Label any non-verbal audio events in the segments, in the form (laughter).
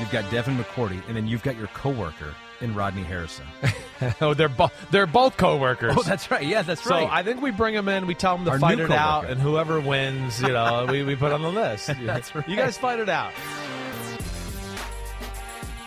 you've got Devin McCourty, and then you've got your coworker in Rodney Harrison. (laughs) oh, they're both they're both coworkers. Oh, that's right. Yeah, that's so right. So I think we bring them in, we tell them to Our fight it out, and whoever wins, you know, we, we put on the list. (laughs) That's right. You guys fight it out.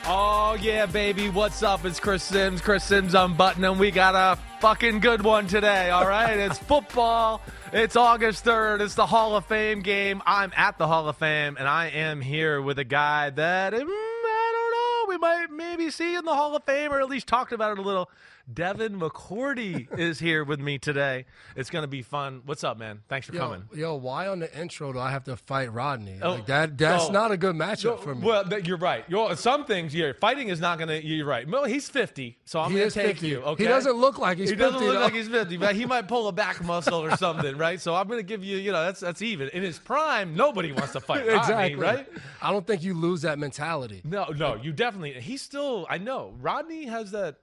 Oh yeah, baby. What's up? It's Chris Sims. Chris Sims unbuttoning. We got a fucking good one today. All right, it's football. It's August third. It's the Hall of Fame game. I'm at the Hall of Fame, and I am here with a guy that mm, I don't know. We might maybe see in the Hall of Fame, or at least talked about it a little. Devin McCourty is here with me today. It's gonna be fun. What's up, man? Thanks for Yo, coming. yo, why on the intro do I have to fight Rodney? Oh, like that that's no. not a good matchup for me. Well, you're right. You're, some things, you're, fighting is not going to. You're right. Well, he's 50, so I'm going to take 50. you. Okay. He doesn't look like he's He doesn't 50, look though. like he's 50, but he might pull a back muscle or something, (laughs) right? So I'm going to give you. You know, that's that's even. In his prime, nobody wants to fight. (laughs) Rodney, exactly. right? I don't think you lose that mentality. No, no, you definitely. He's still. I know. Rodney has that.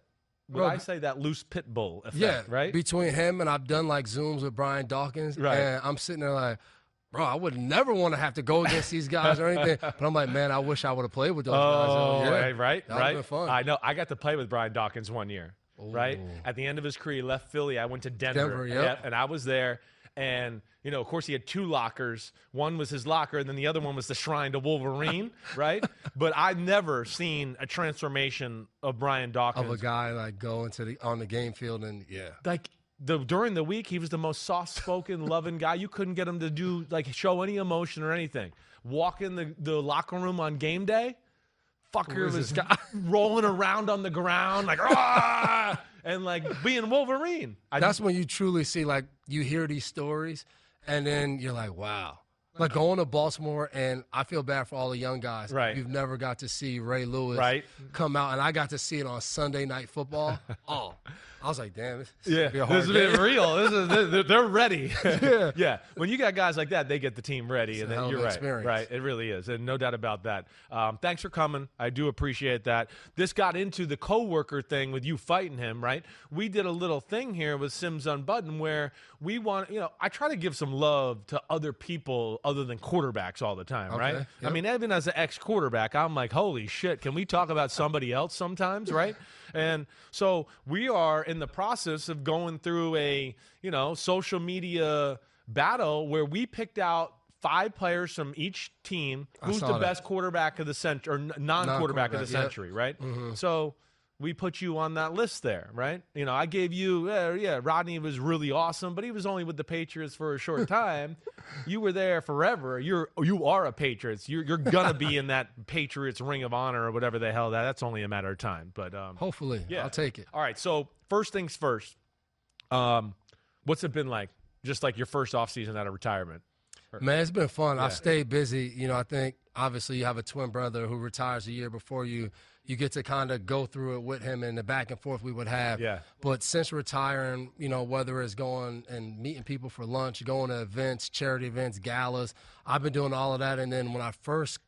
What Bro, I say that loose pit bull effect, Yeah, right? Between him and I've done like zooms with Brian Dawkins, Right. and I'm sitting there like, bro, I would never want to have to go against these guys or anything. (laughs) But I'm like, man, I wish I would have played with those guys. Oh, oh Yeah. right, right, That right. fun. I know. I got to play with Brian Dawkins one year, right? At the end of his career, he left Philly. I went to Denver, Denver, yep. and I was there. And you know, of course, he had two lockers. One was his locker, and then the other one was the shrine to Wolverine, (laughs) right? But I've never seen a transformation of Brian Dawkins. Of a guy like going to the on the game field and yeah. like the during the week he was the most soft-spoken (laughs) loving guy you couldn't get him to do like show any emotion or anything walk in the, the locker room on game day fucker was guy? (laughs) rolling around on the ground like "Ah!" and like being wolverine I, That's when you truly see like you hear these stories and then you're like, wow. Like going to Baltimore and I feel bad for all the young guys. Right. You've never got to see Ray Lewis Right. come out and I got to see it on Sunday night football. (laughs) oh. I was like, damn, this yeah, this been real. This is they're, they're ready. (laughs) Yeah. yeah. When you got guys like that, they get the team ready, and then you're right. experience. Right, it really is, and no doubt about that. Um, thanks for coming. I do appreciate that. This got into the coworker thing with you fighting him. Right, we did a little thing here with Sims Unbutton where we want, you know, I try to give some love to other people other than quarterbacks all the time. Right. Okay, I mean, even as an ex quarterback, I'm like, holy shit, can we talk about somebody else sometimes, right? (laughs) And so we are in the process of going through a, you know, social media battle where we picked out five players from each team who's the that. best quarterback of the century or non quarterback of the Non-quarterback, yep. century, right? So we put you on that list there, right? You know, I gave you, uh, yeah, Rodney was really awesome, but he was only with the Patriots for a short (laughs) time. you were there forever. You're you are a Patriots. You're you're gonna be in that (laughs) Patriots Ring of Honor or whatever the hell that. That's only a matter of time. But um, Hopefully. yeah, I'll take it. All right. So first things first. Um, what's it been like? Just like your first off season out of retirement. Man, it's been fun. I've stayed busy. You know, I think obviously you have a twin brother who retires a year before you. You get to kind of go through it with him and the back and forth we would have. Yeah. But since retiring, you know, whether it's going and meeting people for lunch, going to events, charity events, galas, I've been doing all of that. And then when I first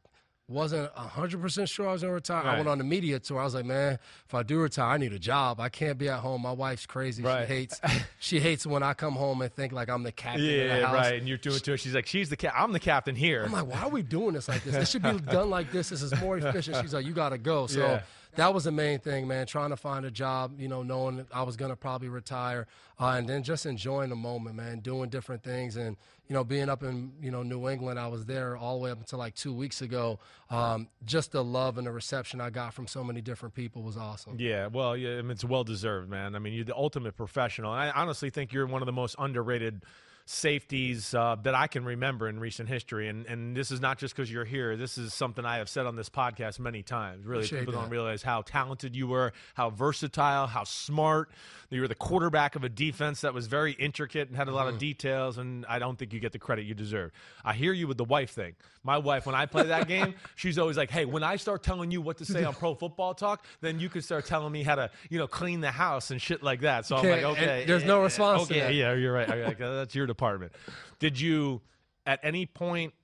wasn't 100% sure I was going to retire, I went on the media tour. I was like, man, if I do retire, I need a job. I can't be at home. My wife's crazy. Right. She hates (laughs) she hates when I come home and think like I'm the captain the Yeah, house. right. And you're doing it to her. She's like, she's the cap. I'm the captain here. I'm like, why are we doing this like this? This should be (laughs) done like this. This is more efficient. She's like, you got to go. So Yeah. That was the main thing, man. Trying to find a job, you know, knowing I was to probably retire, uh, and then just enjoying the moment, man, doing different things. And, you know, being up in, you know, New England, I was there all the way up until like two weeks ago. Um, just the love and the reception I got from so many different people was awesome. Yeah, well, yeah, I mean, it's well deserved, man. I mean, you're the ultimate professional. And I honestly think you're one of the most underrated safeties uh, that I can remember in recent history. And and this is not just because you're here. This is something I have said on this podcast many times. Really, Appreciate people don't realize how talented you were, how versatile, how smart. You were the quarterback of a defense that was very intricate and had a lot Mm-hmm. of details. And I don't think you get the credit you deserve. I hear you with the wife thing. My wife, when I play that (laughs) game, she's always like, "Hey, when I start telling you what to say on Pro Football Talk, then you can start telling me how to, you know, clean the house and shit like that." So I'm like, "Okay." there's no eh, response to Okay, that. yeah, you're right. Like, that's your department. Did you, at any point,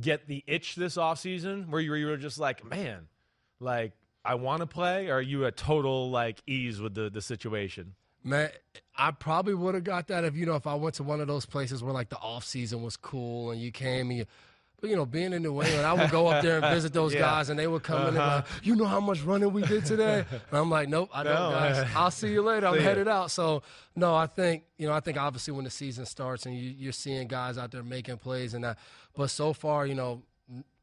get the itch this offseason where you were, just like, man, like I want to play? Or are you at total like ease with the the situation? Man, I probably would have got that if you know if I went to one of those places where like the off season was cool and you came and you you know, being in New England, I would go up there and (laughs) visit those Yeah. guys, and they would come in and Uh-huh. like, you know how much running we did today? And I'm like, nope, I don't, No. guys. (laughs) I'll see you later. I'm See headed out. So no, I think you know, I think obviously when the season starts and you, you're seeing guys out there making plays and that, but so far, you know,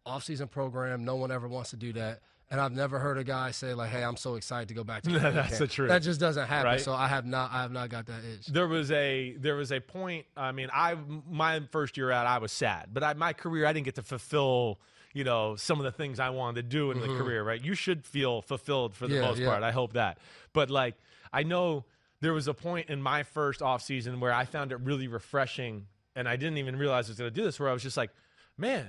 off-season program, no one ever wants to do that. And I've never heard a guy say like, "Hey, I'm so excited to go back to." (laughs) training That's camp." the truth. That just doesn't happen. Right. So I have not, I have not got that itch. there was a there was a point. I mean, I my first year out, I was sad, but I, my career, I didn't get to fulfill. You know some of the things I wanted to do in the career. Right, you should feel fulfilled for the Mm-hmm. Yeah, most yeah. part. I hope that. But like, I know there was a point in my first off season where I found it really refreshing, and I didn't even realize I was going to do this. Where I was just like, man.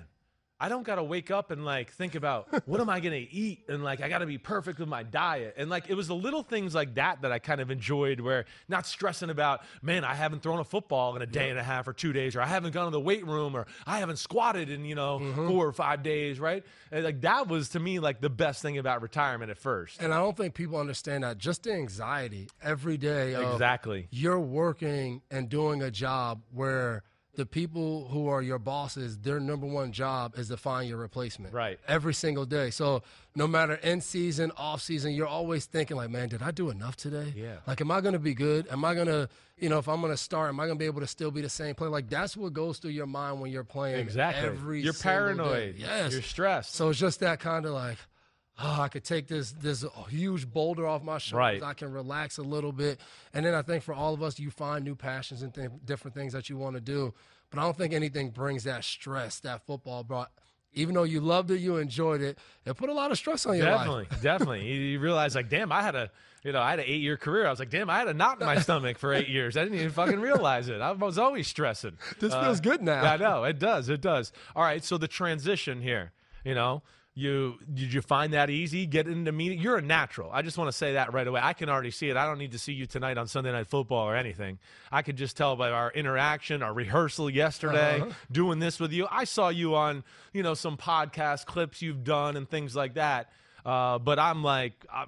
I don't got to wake up and like think about what am I going to eat and like I got to be perfect with my diet. And like it was the little things like that that I kind of enjoyed where not stressing about, man, I haven't thrown a football in a day and a half or 2 days or I haven't gone to the weight room or I haven't squatted in, you know, Mm-hmm. 4 or 5 days, right? And like that was to me like the best thing about retirement at first. And I don't think people understand that. Just the anxiety every day. Of Exactly. You're working and doing a job where the people who are your bosses, their number one job is to find your replacement. Right. Every single day. So no matter in season, off season, you're always thinking like, man, did I do enough today? Yeah. Like, am I going to be good? Am I going to, you know, if I'm going to start, am I going to be able to still be the same player? Like that's what goes through your mind when you're playing. Exactly. Every You're single day. paranoid. Yes. You're stressed. So it's just that kind of like, oh, I could take this this huge boulder off my shoulders. Right. I can relax a little bit, and then I think for all of us, you find new passions and th- different things that you want to do. But I don't think anything brings that stress that football brought. Even though you loved it, you enjoyed it, it put a lot of stress on your Definitely, life. definitely. You, you realize like, damn, I had a, you know, I had an eight year career. I was like, damn, I had a knot in my stomach for eight years. I didn't even fucking realize it. I was always stressing. This Uh, feels good now. I know it does. It does. All right. So the transition here, you know, you did you find that easy? Get into meeting. You're a natural. I just want to say that right away. I can already see it. I don't need to see you tonight on Sunday Night Football or anything. I could just tell by our interaction, our rehearsal yesterday, Uh-huh. doing this with you. I saw you on, you know, some podcast clips you've done and things like that. Uh, but I'm like, i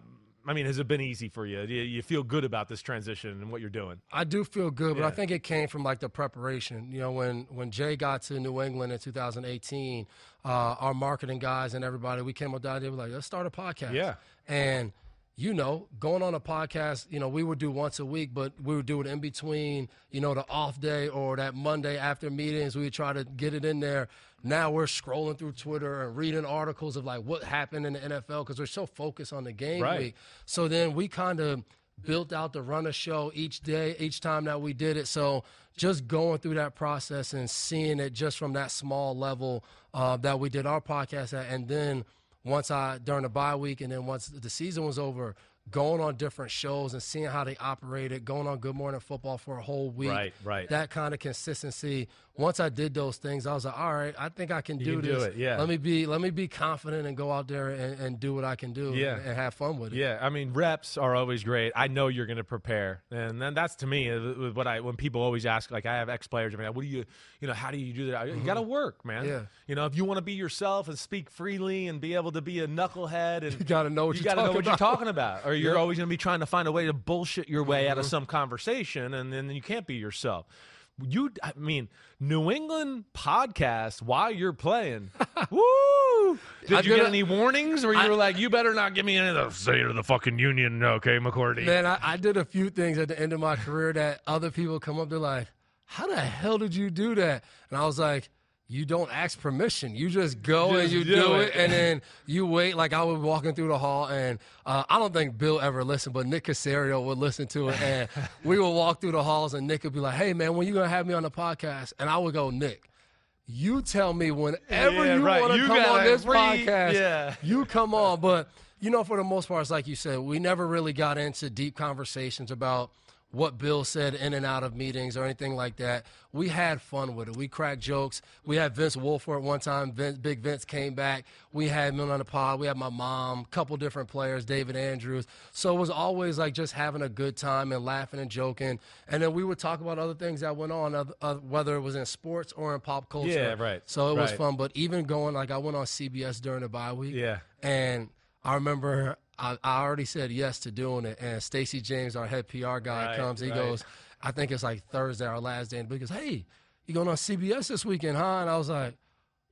I mean, has it been easy for you? Do you, feel good about this transition and what you're doing? I do feel good, but I think it came from like the preparation. You know, when when Jay got to New England in 2018, uh, our marketing guys and everybody, we came up with the idea, we're like, let's start a podcast. Yeah. And you know, going on a podcast, you know, we would do once a week, but we would do it in between, you know, the off day or that Monday after meetings. We would try to get it in there. Now we're scrolling through Twitter and reading articles of like what happened in the NFL because we're so focused on the game Right. week. So then we kind of built out the run a show each day, each time that we did it. So just going through that process and seeing it just from that small level uh, that we did our podcast at, and then once I during the bye week, and then once the season was over, going on different shows and seeing how they operated, going on Good Morning Football for a whole week. Right, right. That kind of consistency. Once I did those things, I was like, all right, I think I can do can do this. it, yeah. Let me be let me be confident and go out there and, and do what I can do Yeah. and, and have fun with it. Yeah, I mean, reps are always great. I know you're going to prepare, and then that's to me uh, what I when people always ask, like I have ex players, I mean, what do you, you know, how do you do that? You got to work, man. Mm-hmm. Yeah. You know, if you want to be yourself and speak freely and be able to be a knucklehead, and (laughs) You gotta know what you you're gotta know talking what you're about. talking about, or you're Yep. always going to be trying to find a way to bullshit your way Mm-hmm. out of some conversation, and then you can't be yourself. You, I mean, New England podcast while you're playing. (laughs) Woo! Did I you did get any warnings where you I- were like, "You better not give me any of the state of the fucking union"? Okay, McCourty? Man, I, I did a few things at the end of my career that other people come up, they're like, How the hell did you do that? And I was like, You don't ask permission. You just go and you do do, it. it. and then you wait. Like I was walking through the hall, and uh, I don't think Bill ever listened, but Nick Caserio would listen to it. And (laughs) we would walk through the halls, and Nick would be like, Hey, man, when you going to have me on the podcast? And I would go, Nick, you tell me whenever Yeah, you right. want to come on this free- podcast yeah. you come on. But you know, for the most part, it's like you said, we never really got into deep conversations about what Bill said in and out of meetings or anything like that. We had fun with it. We cracked jokes. We had Vince Wilfork one time. Vince, Big Vince came back. We had him on the pod. We had my mom, couple different players, David Andrews. So it was always like just having a good time and laughing and joking. And then we would talk about other things that went on, uh, whether it was in sports or in pop culture. Yeah, right. So it was fun. But even going like I went on CBS during the bye week. Yeah. And I remember I, I already said yes to doing it. And Stacey James, our head PR guy, Right, comes. He right. goes, I think it's like Thursday, our last day. And he goes, Hey, you going on CBS this weekend, huh? And I was like,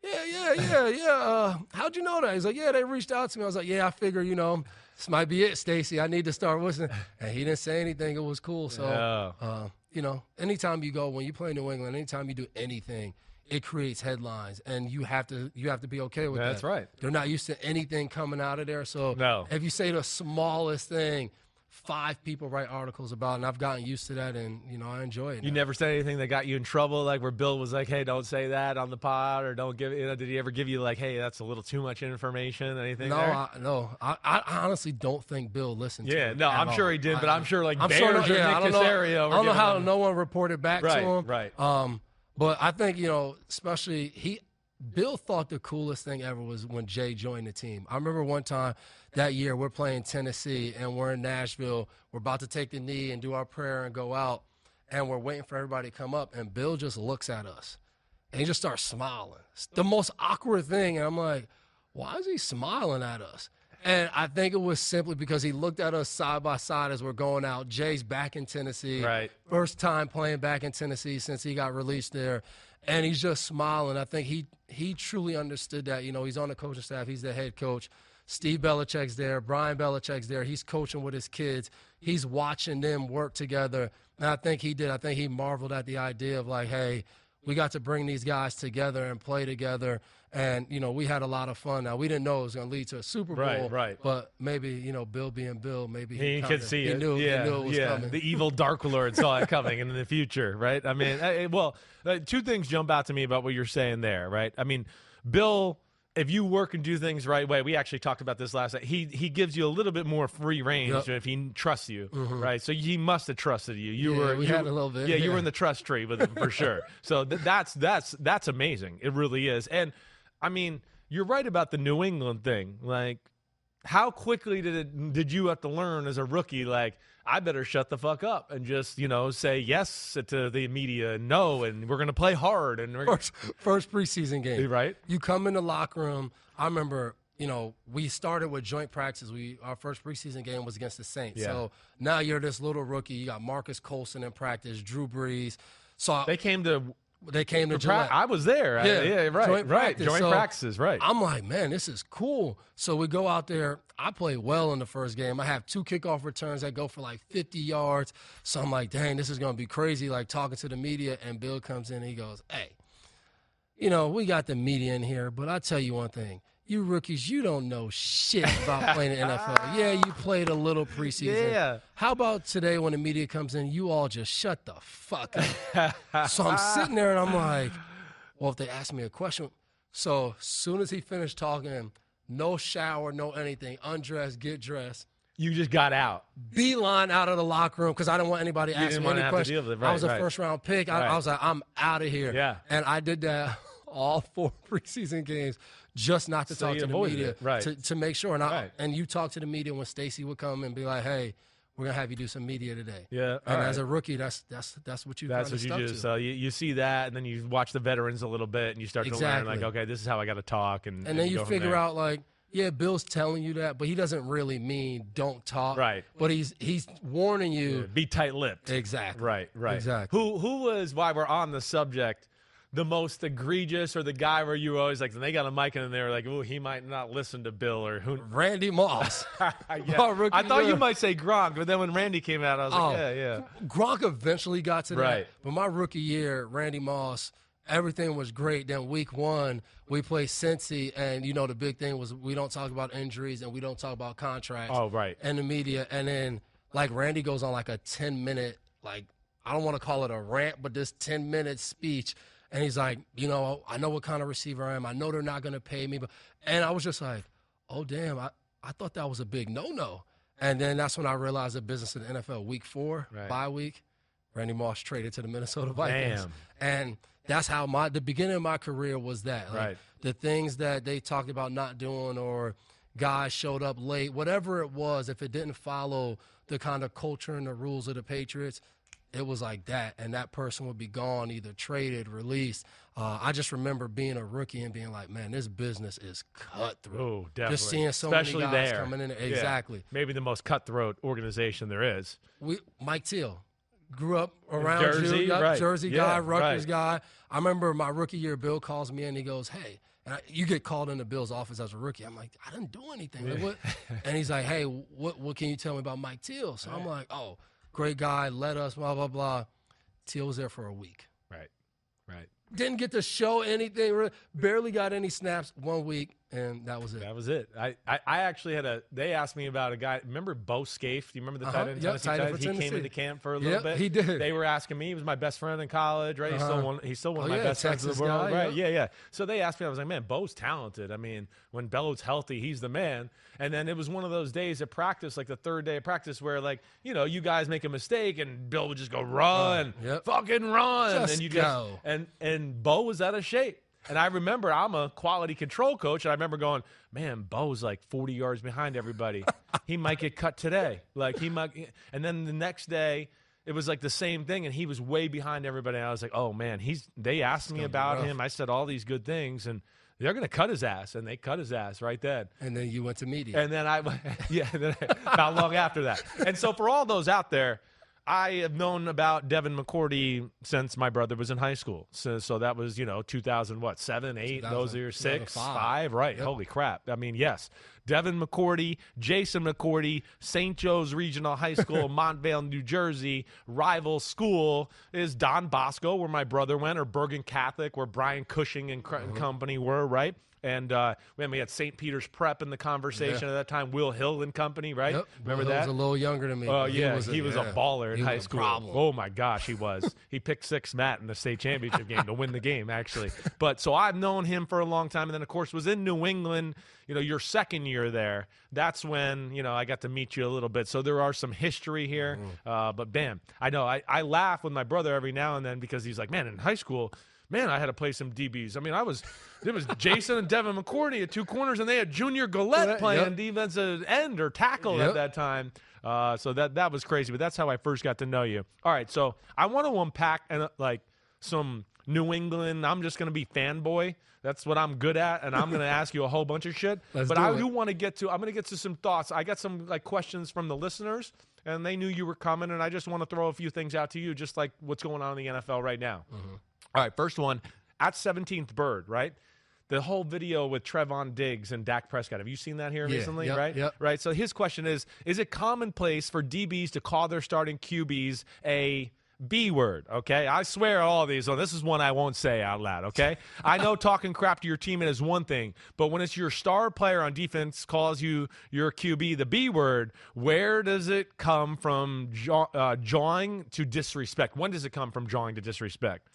yeah, yeah, yeah, (laughs) yeah. Uh, how'd you know that? He's like, yeah, they reached out to me. I was like, yeah, I figure, you know, this might be it, Stacy. I need to start listening. And he didn't say anything. It was cool. So, Yeah. uh, you know, anytime you go, when you play New England, anytime you do anything, it creates headlines, and you have to you have to be okay with That's that. That's right. They're not used to anything coming out of there. So, No. if you say the smallest thing, five people write articles about, it, and I've gotten used to that, and you know, I enjoy it. You now. never said anything that got you in trouble, like where Bill was like, "Hey, don't say that on the pod," or "Don't give." You know, did he ever give you like, "Hey, that's a little too much information"? Anything? No? I, no. I, I honestly don't think Bill listened to Yeah, no, I'm sure he did, but I- I'm sure, like, I'm Bears sure, or yeah, I don't know, I don't know how him- no one reported back Right, to him. right. Um, but I think you know, especially he, Bill thought the coolest thing ever was when Jay joined the team. I remember one time that year we're playing Tennessee and we're in Nashville. We're about to take the knee and do our prayer and go out, and we're waiting for everybody to come up, and Bill just looks at us, and he just starts smiling. It's the most awkward thing, and I'm like, why is he smiling at us? And I think it was simply because he looked at us side by side as we're going out. Jay's back in Tennessee. Right. First time playing back in Tennessee since he got released there. And he's just smiling. I think he he truly understood that. You know, he's on the coaching staff, he's the head coach. Steve Belichick's there, Brian Belichick's there. He's coaching with his kids. He's watching them work together. And I think he did. I think he marveled at the idea of like, hey, we got to bring these guys together and play together. And, you know, we had a lot of fun. Now, we didn't know it was going to lead to a Super Bowl. Right, right. But maybe, you know, Bill being Bill, maybe he, He could see he it. Knew, yeah, he knew it was yeah. coming. The evil Dark Lord saw it coming in the future, right? I mean, I, well, uh, two things jump out to me about what you're saying there, right? I mean, Bill, if you work and do things right way, we actually talked about this last night. He he gives you a little bit more free range Yep. if he trusts you, right? So he must have trusted you. You Mm-hmm. Yeah, were we you, had a little bit, Yeah, you were in (laughs) the trust tree with him for sure. So th- that's that's that's amazing. It really is. And I mean, you're right about the New England thing. Like how quickly did it did you have to learn as a rookie like i better shut the fuck up and just you know say yes to the media and no and we're gonna play hard and first, first preseason game. right You come in the locker room. I remember, you know, we started with joint practice. We our first preseason game was against the Saints. Yeah. So now you're this little rookie. You got Marques Colston in practice, Drew Brees. So they came to they came to Gillette. i was there I- Yeah, yeah, right joint right practice. joint So, practices right I'm like, man, this is cool. So we go out there. I play well in the first game. I have two kickoff returns that go for like 50 yards. So I'm like, dang, this is going to be crazy. Like talking to the media, and Bill comes in and he goes, hey, you know, we got the media in here, but I'll tell you one thing. You rookies, you don't know shit about (laughs) playing the NFL. Yeah, you played a little preseason. Yeah. How about today when the media comes in, you all just shut the fuck up? so I'm sitting there and I'm like, well, if they ask me a question. So as soon as he finished talking, no shower, no anything, undress, get dressed, you just got out beeline out of the locker room because I didn't want anybody asking me any questions. it. I was a Right, right. first round pick. I, Right. I was like, I'm out of here. Yeah. And I did that (laughs) all four (laughs) preseason games just not to So talk to the media. Right. To, to make sure. And, I, Right. and you talk to the media when Stacey would come and be like, hey, we're going to have you do some media today. Yeah, And all as a rookie, that's that's that's what you that's what you do to. so you, you see that and then you watch the veterans a little bit and you start to learn like okay this is how i got to talk and, and then you figure out like yeah bill's telling you that but he doesn't really mean don't talk Right. but he's he's warning you be tight-lipped exactly Right, right. Exactly. Who who was while we're on the subject, the most egregious or the guy where you were always like and they got a mic and they were like, oh, he might not listen to Bill or who (laughs) randy moss (laughs) yeah. (laughs) I thought you might say Gronk, but then when Randy came out, I was Oh. like, yeah, yeah. Gronk eventually got to that. Right. But my rookie year, Randy Moss, everything was great. Then week one, we played Cincy, and you know the big thing was we don't talk about injuries and we don't talk about contracts. Oh, right. And the media, and then like Randy goes on like a ten minute like I don't want to call it a rant, but this ten minute speech. And he's like, you know, I know what kind of receiver I am. I know they're not going to pay me, but and I was just like, oh damn, I, I thought that was a big no no. And then that's when I realized the business in the NFL. Week four, Right. bye week, Randy Moss traded to the Minnesota Vikings. Damn. And that's how my the beginning of my career was that. Like, Right. The things that they talked about not doing or guys showed up late, whatever it was, if it didn't follow the kind of culture and the rules of the Patriots, it was like that. And that person would be gone, either traded, released. Uh, I just remember being a rookie and being like, man, this business is cutthroat. Oh, definitely. Just seeing so Especially many guys there. coming in. Yeah. Exactly. Maybe the most cutthroat organization there is. we Mike Teel grew up around Jersey, you, Yep, right. Jersey Yeah, guy, Rutgers right. guy. I remember my rookie year. Bill calls me in. He goes, "Hey, And I, you get called into Bills' office as a rookie. I'm like, I didn't do anything. Like, and he's like, Hey, what what can you tell me about Mike Teel? So I'm like, Oh, great guy, led us, blah blah blah. Teel was there for a week. Right. Right. Didn't get to show anything. Barely got any snaps one week, and that was it. That was it. I, I, I actually had a. They asked me about a guy. Remember Bo Scaife? Do you remember the Uh-huh. tight end? Yep, Tennessee tight end? He came into camp for a little Yep, bit. he did. They were asking me. He was my best friend in college, right? He's still Uh-huh. one. He's still one Oh, of my yeah, best friends in the world, guy, right? yeah. Yeah, yeah. So they asked me. I was like, man, Bo's talented. I mean, when Bello's healthy, he's the man. And then it was one of those days at practice, like the third day of practice, where like you know you guys make a mistake and Bill would just go run, Yep. fucking run, Just and you go. just and and Bo was out of shape. And I remember I'm a quality control coach, and I remember going, "Man, Bo's like 40 yards behind everybody. he might get cut today. Like he might." And then the next day, it was like the same thing, and he was way behind everybody. And I was like, "Oh man, he's." They asked me about him. I said all these good things, and they're going to cut his ass, and they cut his ass right then. And then you went to media. And then I, (laughs) yeah, then I- (laughs) not long after that. And so for all those out there, I have known about Devin McCourty since my brother was in high school. So, so that was you know 2000 what seven eight those 2000, are six five right. Yep. Holy crap! I mean yes, Devin McCourty, Jason McCourty, St. Joe's Regional High School, (laughs) Montvale, New Jersey. Rival school is Don Bosco, where my brother went, or Bergen Catholic, where Brian Cushing and cr- Uh-huh. company were. Right. And uh, when we had St. Peter's Prep in the conversation at that time, Will Hill and company, right? Yep. Remember Will that? He was a little younger than me. Oh but yeah, he was, a, yeah. baller in He high school. Oh my gosh, he was. (laughs) he picked six Matt in the state championship game to win the game, actually. But so I've known him for a long time, and then of course was in New England. You know, your second year there. That's when you know I got to meet you a little bit. So there are some history here. Mm-hmm. Uh, but bam, I know I, I laugh with my brother every now and then because he's like, man, in high school. Man, I had to play some DBs. I mean, I was it was Jason and Devin McCourty at two corners, and they had Junior Gillette Yep. playing defensive end or tackle at that time. Uh, so that that was crazy, but that's how I first got to know you. All right, so I want to unpack and uh, like some New England. I'm just gonna be fanboy. That's what I'm good at, and I'm gonna (laughs) ask you a whole bunch of shit. Let's but do I it. do want to get to. I'm gonna get to some thoughts. I got some like questions from the listeners, and they knew you were coming, and I just want to throw a few things out to you, just like what's going on in the NFL right now. Mm-hmm. All right, first one at 17th Bird, right? The whole video with Trevon Diggs and Dak Prescott. Have you seen that here Yeah, recently? yep, right? yep. Right. So his question is Is it commonplace for DBs to call their starting QBs a B word? Okay. I swear all these. So this is one I won't say out loud. Okay. I know (laughs) talking crap to your teammate is one thing, but when it's your star player on defense calls you your QB the B word, where does it come from jaw, uh, jawing to disrespect? When does it come from jawing to disrespect?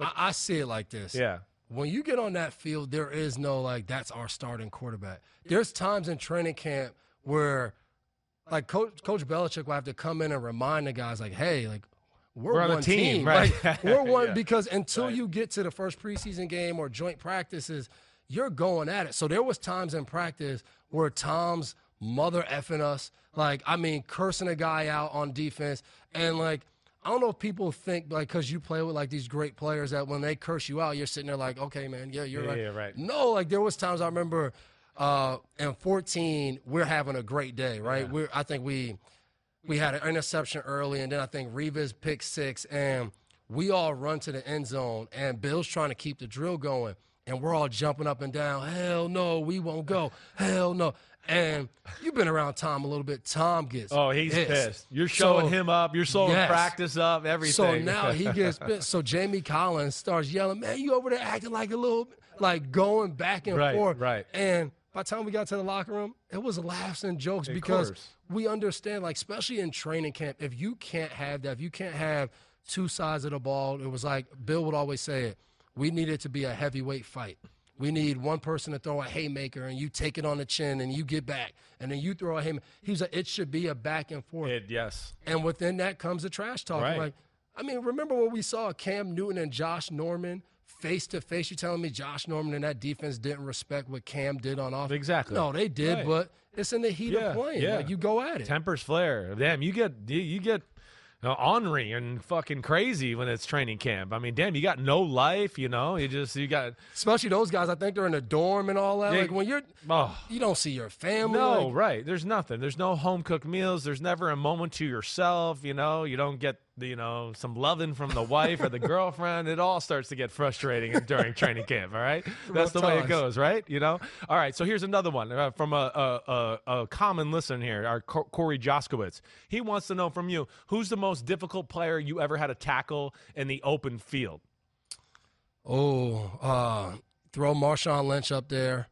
I, I see it like this. Yeah. When you get on that field, there is no like that's our starting quarterback. There's times in training camp where like Coach Coach Belichick will have to come in and remind the guys like, hey, like we're, We're on a one team, right. Like, (laughs) we're one Yeah. because until you get to the first preseason game or joint practices, you're going at it. So there was times in practice where Tom's mother effing us, like I mean, cursing a guy out on defense, and like I don't know if people think like because you play with like these great players that when they curse you out, you're sitting there like, okay, man, yeah, you're Yeah, right. yeah, right. No, like there was times I remember uh, in 14, we're having a great day, right? We're I think we we had an interception early, and then I think Revis picked six, and we all run to the end zone, and Bill's trying to keep the drill going, and we're all jumping up and down. Hell no, we won't go. Hell no. And you've been around Tom a little bit. Tom gets Oh, he's pissed. You're showing So- him up. You're showing Yes. practice up. Everything. So now he (laughs) gets pissed. So Jamie Collins starts yelling, "Man, you over there acting like a little, like going back and Right, forth." right. And by the time we got to the locker room, it was laughs and jokes because course. we understand, like especially in training camp, if you can't have that, if you can't have two sides of the ball, it was like Bill would always say it. We need it to be a heavyweight fight. We need one person to throw a haymaker and you take it on the chin and you get back and then you throw a haymaker. He was like, it should be a back and forth. It- yes. And within that comes the trash talk. Right. Like, I mean, remember when we saw Cam Newton and Josh Norman face to face? You telling me Josh Norman and that defense didn't respect what Cam did on offense? Exactly. No, they did, Right. but it's in the heat Yeah, of playing. yeah. Like, you go at it. Tempers flare. Damn, you get you get uh, ornery and fucking crazy when it's training camp. I mean, damn, you got no life. You know, you just you got Especially those guys. I think they're in the dorm and all that. Yeah. Like when you're, oh. you don't see your family. No, like- right. There's nothing. There's no home cooked meals. There's never a moment to yourself. You know, you don't get you know some loving from the wife or the girlfriend, it all starts to get frustrating during training camp. All right, (laughs) that's the way it goes, right? You know. All right, so here's another one uh, from a, a, a, a common listener here, our Co- Corey Joskowitz. He wants to know from you who's the most difficult player you ever had to tackle in the open field. Oh, uh, throw Marshawn Lynch up there.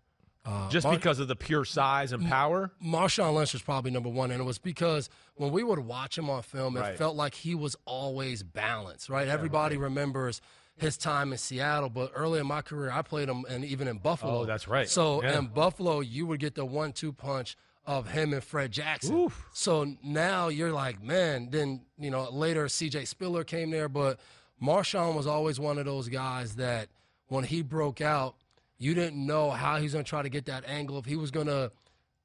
Uh, Just Mar- because of the pure size and power. Marshawn Lynch was probably number one, and it was because when we would watch him on film, it Right. felt like he was always balanced, right? Everybody remembers his time in Seattle, but early in my career, I played him, and even in Buffalo. Oh, that's right. So Yeah. in Buffalo, you would get the one-two punch of him and Fred Jackson. So now you're like, man. Then you know later C.J. Spiller came there, but Marshawn was always one of those guys that when he broke out, you didn't know how he's going to try to get that angle. If he was going to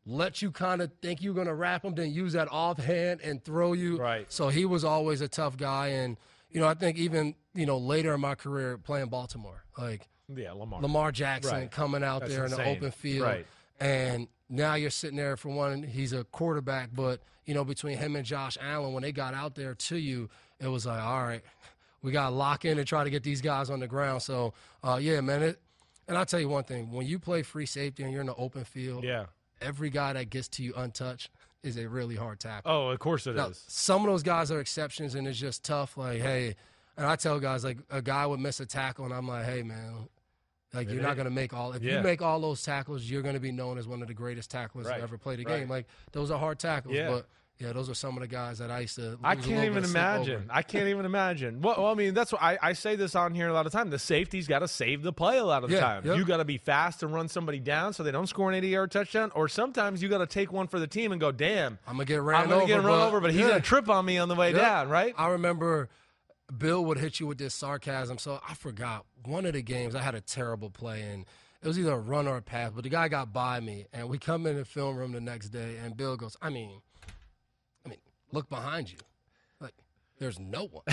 let you kind of think you're going to wrap him, then use that offhand and throw you. Right. So he was always a tough guy, and you know I think even you know later in my career playing Baltimore, like Yeah, Lamar. Lamar Jackson Right. coming out That's there in insane. the open field. Right. And now you're sitting there for one, he's a quarterback, but you know, between him and Josh Allen, when they got out there to you, it was like, all right, we got to lock in and try to get these guys on the ground. So, uh, yeah, man. It, and I'll tell you one thing: when you play free safety and you're in the open field, Yeah. every guy that gets to you untouched is a really hard tackle. Oh, of course it is. Now, some of those guys are exceptions, and it's just tough. Like, hey, and I tell guys like a guy would miss a tackle, and I'm like, hey, man, like you're not going to make all. If Yeah. you make all those tackles, you're going to be known as one of the greatest tacklers Right, to ever played the right. game. Like those are hard tackles, Yeah. but yeah, those are some of the guys that I used to. I can't even imagine. I can't even imagine. Well, well, I mean, that's what I, I say this on here a lot of time. The safety's got to save the play a lot of the Yeah, time. yep. You got to be fast and run somebody down so they don't score an 80 yard touchdown. Or sometimes you got to take one for the team and go, damn, I'm gonna get ran I'm going over. to get run but- over, but he's yeah. going to trip on me on the way Yep. down, right? I remember Bill would hit you with this sarcasm. So I forgot one of the games I had a terrible play and it was either a run or a pass, but the guy got by me and we come in the film room the next day and Bill goes, I mean, look behind you. Like there's no one.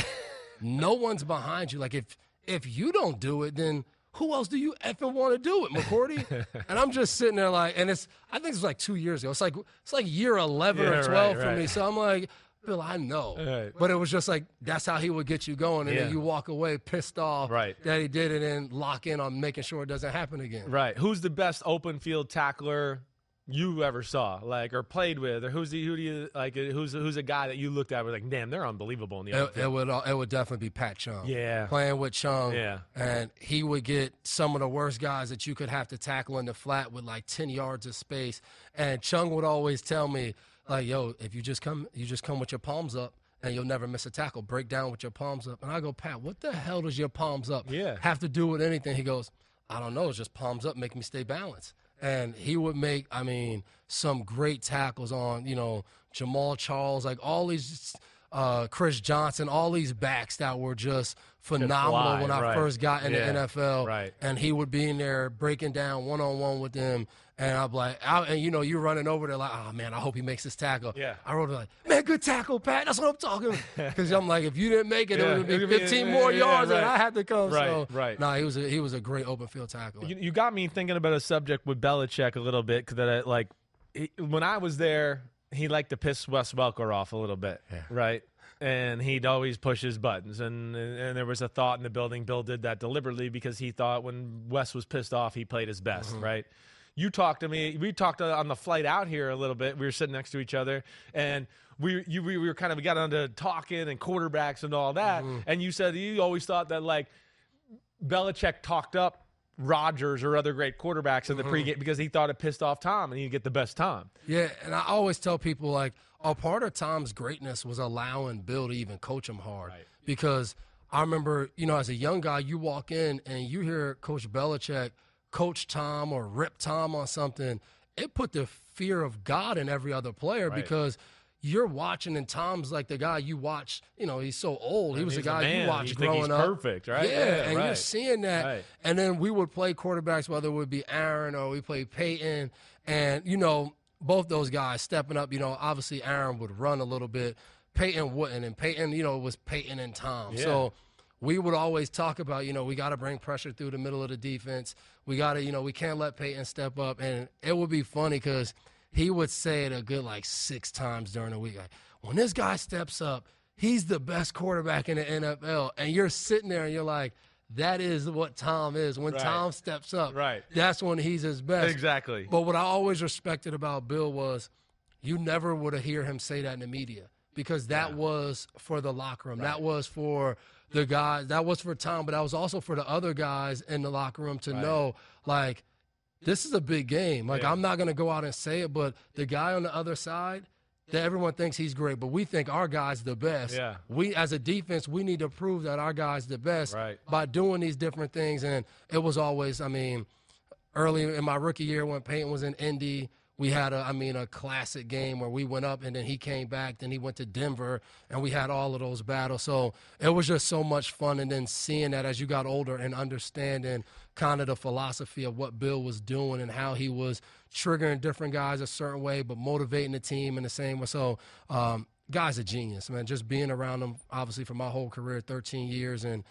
no (laughs) one's behind you. Like if if you don't do it, then who else do you effing want to do it, McCourty? (laughs) and I'm just sitting there like, and it's I think it's like two years ago. It's like it's like year eleven Yeah, or right, twelve for right. me. So I'm like, Bill, I know. Right. But it was just like that's how he would get you going, and Yeah. then you walk away pissed off Right. that he did it, and lock in on making sure it doesn't happen again. Right. Who's the best open field tackler you ever saw, like, or played with, or who's the who do you like? Who's who's a guy that you looked at? Was like, damn, they're unbelievable in the It, it would uh, it would definitely be Pat Chung. Yeah. playing with Chung. Yeah. and he would get some of the worst guys that you could have to tackle in the flat with like ten yards of space. And Chung would always tell me like, "Yo, if you just come, you just come with your palms up." And you'll never miss a tackle. Break down with your palms up. And I go, Pat, what the hell does your palms up Yeah. have to do with anything? He goes, I don't know. It's just palms up, make me stay balanced. And he would make, I mean, some great tackles on, you know, Jamaal Charles, like all these, uh, Chris Johnson, all these backs that were just phenomenal fly, when I right. first got in Yeah, the NFL. right. And he would be in there breaking down one on one with them. And I'm like, I, and you know, you're running over there like, oh man, I hope he makes this tackle. Yeah. I wrote it like, man, good tackle, Pat. That's what I'm talking. Because (laughs) I'm like, if you didn't make it, Yeah, it would be- 15 yeah, more yeah, yards, and right. I had to come. Right, so, right. Nah, he was a, he was a great open field tackle. You, you got me thinking about a subject with Belichick a little bit because that I, like he, when I was there, he liked to piss Wes Welker off a little bit, right? And he'd always push his buttons, and and there was a thought in the building. Bill did that deliberately because he thought when Wes was pissed off, he played his best, mm-hmm. right? You talked to me. We talked on the flight out here a little bit. We were sitting next to each other, and we you we were kind of we got onto talking and quarterbacks and all that. Mm-hmm. And you said you always thought that like Belichick talked up Rodgers or other great quarterbacks in the mm-hmm. pregame because he thought it pissed off Tom and he'd get the best Tom. Yeah, and I always tell people like a part of Tom's greatness was allowing Bill to even coach him hard. Because I remember, you know, as a young guy, you walk in and you hear Coach Belichick coach Tom or rip Tom on something. It put the fear of God in every other player because you're watching and Tom's like the guy you watch. You know, he's so old. He was the a guy man. you watched You think growing he's up. perfect, right? Yeah, Yeah, and you're seeing that. Right. And then we would play quarterbacks, whether it would be Aaron or we play Peyton. And, you know, both those guys stepping up, you know, obviously Aaron would run a little bit. Peyton wouldn't. And Peyton, you know, was Peyton and Tom. So we would always talk about, you know, we got to bring pressure through the middle of the defense. We got to, you know, we can't let Peyton step up. And it would be funny because he would say it a good like six times during the week. Like, when this guy steps up, he's the best quarterback in the NFL. And you're sitting there and you're like, that is what Tom is. When Right. Tom steps up, Right. that's when he's his best. Exactly. But what I always respected about Bill was you never would have hear him say that in the media because that was for the locker room. That was for the guys. That was for Tom, but that was also for the other guys in the locker room to know like this is a big game. Like Yeah. I'm not going to go out and say it, but the guy on the other side that everyone thinks he's great, but we think our guy's the best. Yeah. We as a defense, we need to prove that our guy's the best Right. by doing these different things. And it was always, I mean, early in my rookie year when Peyton was in Indy, we had a, I mean, a classic game where we went up and then he came back. Then he went to Denver and we had all of those battles. So it was just so much fun. And then seeing that as you got older and understanding kind of the philosophy of what Bill was doing and how he was triggering different guys a certain way, but motivating the team in the same way. So, um, guy's a genius, man. Just being around him, obviously, for my whole career, 13 years, and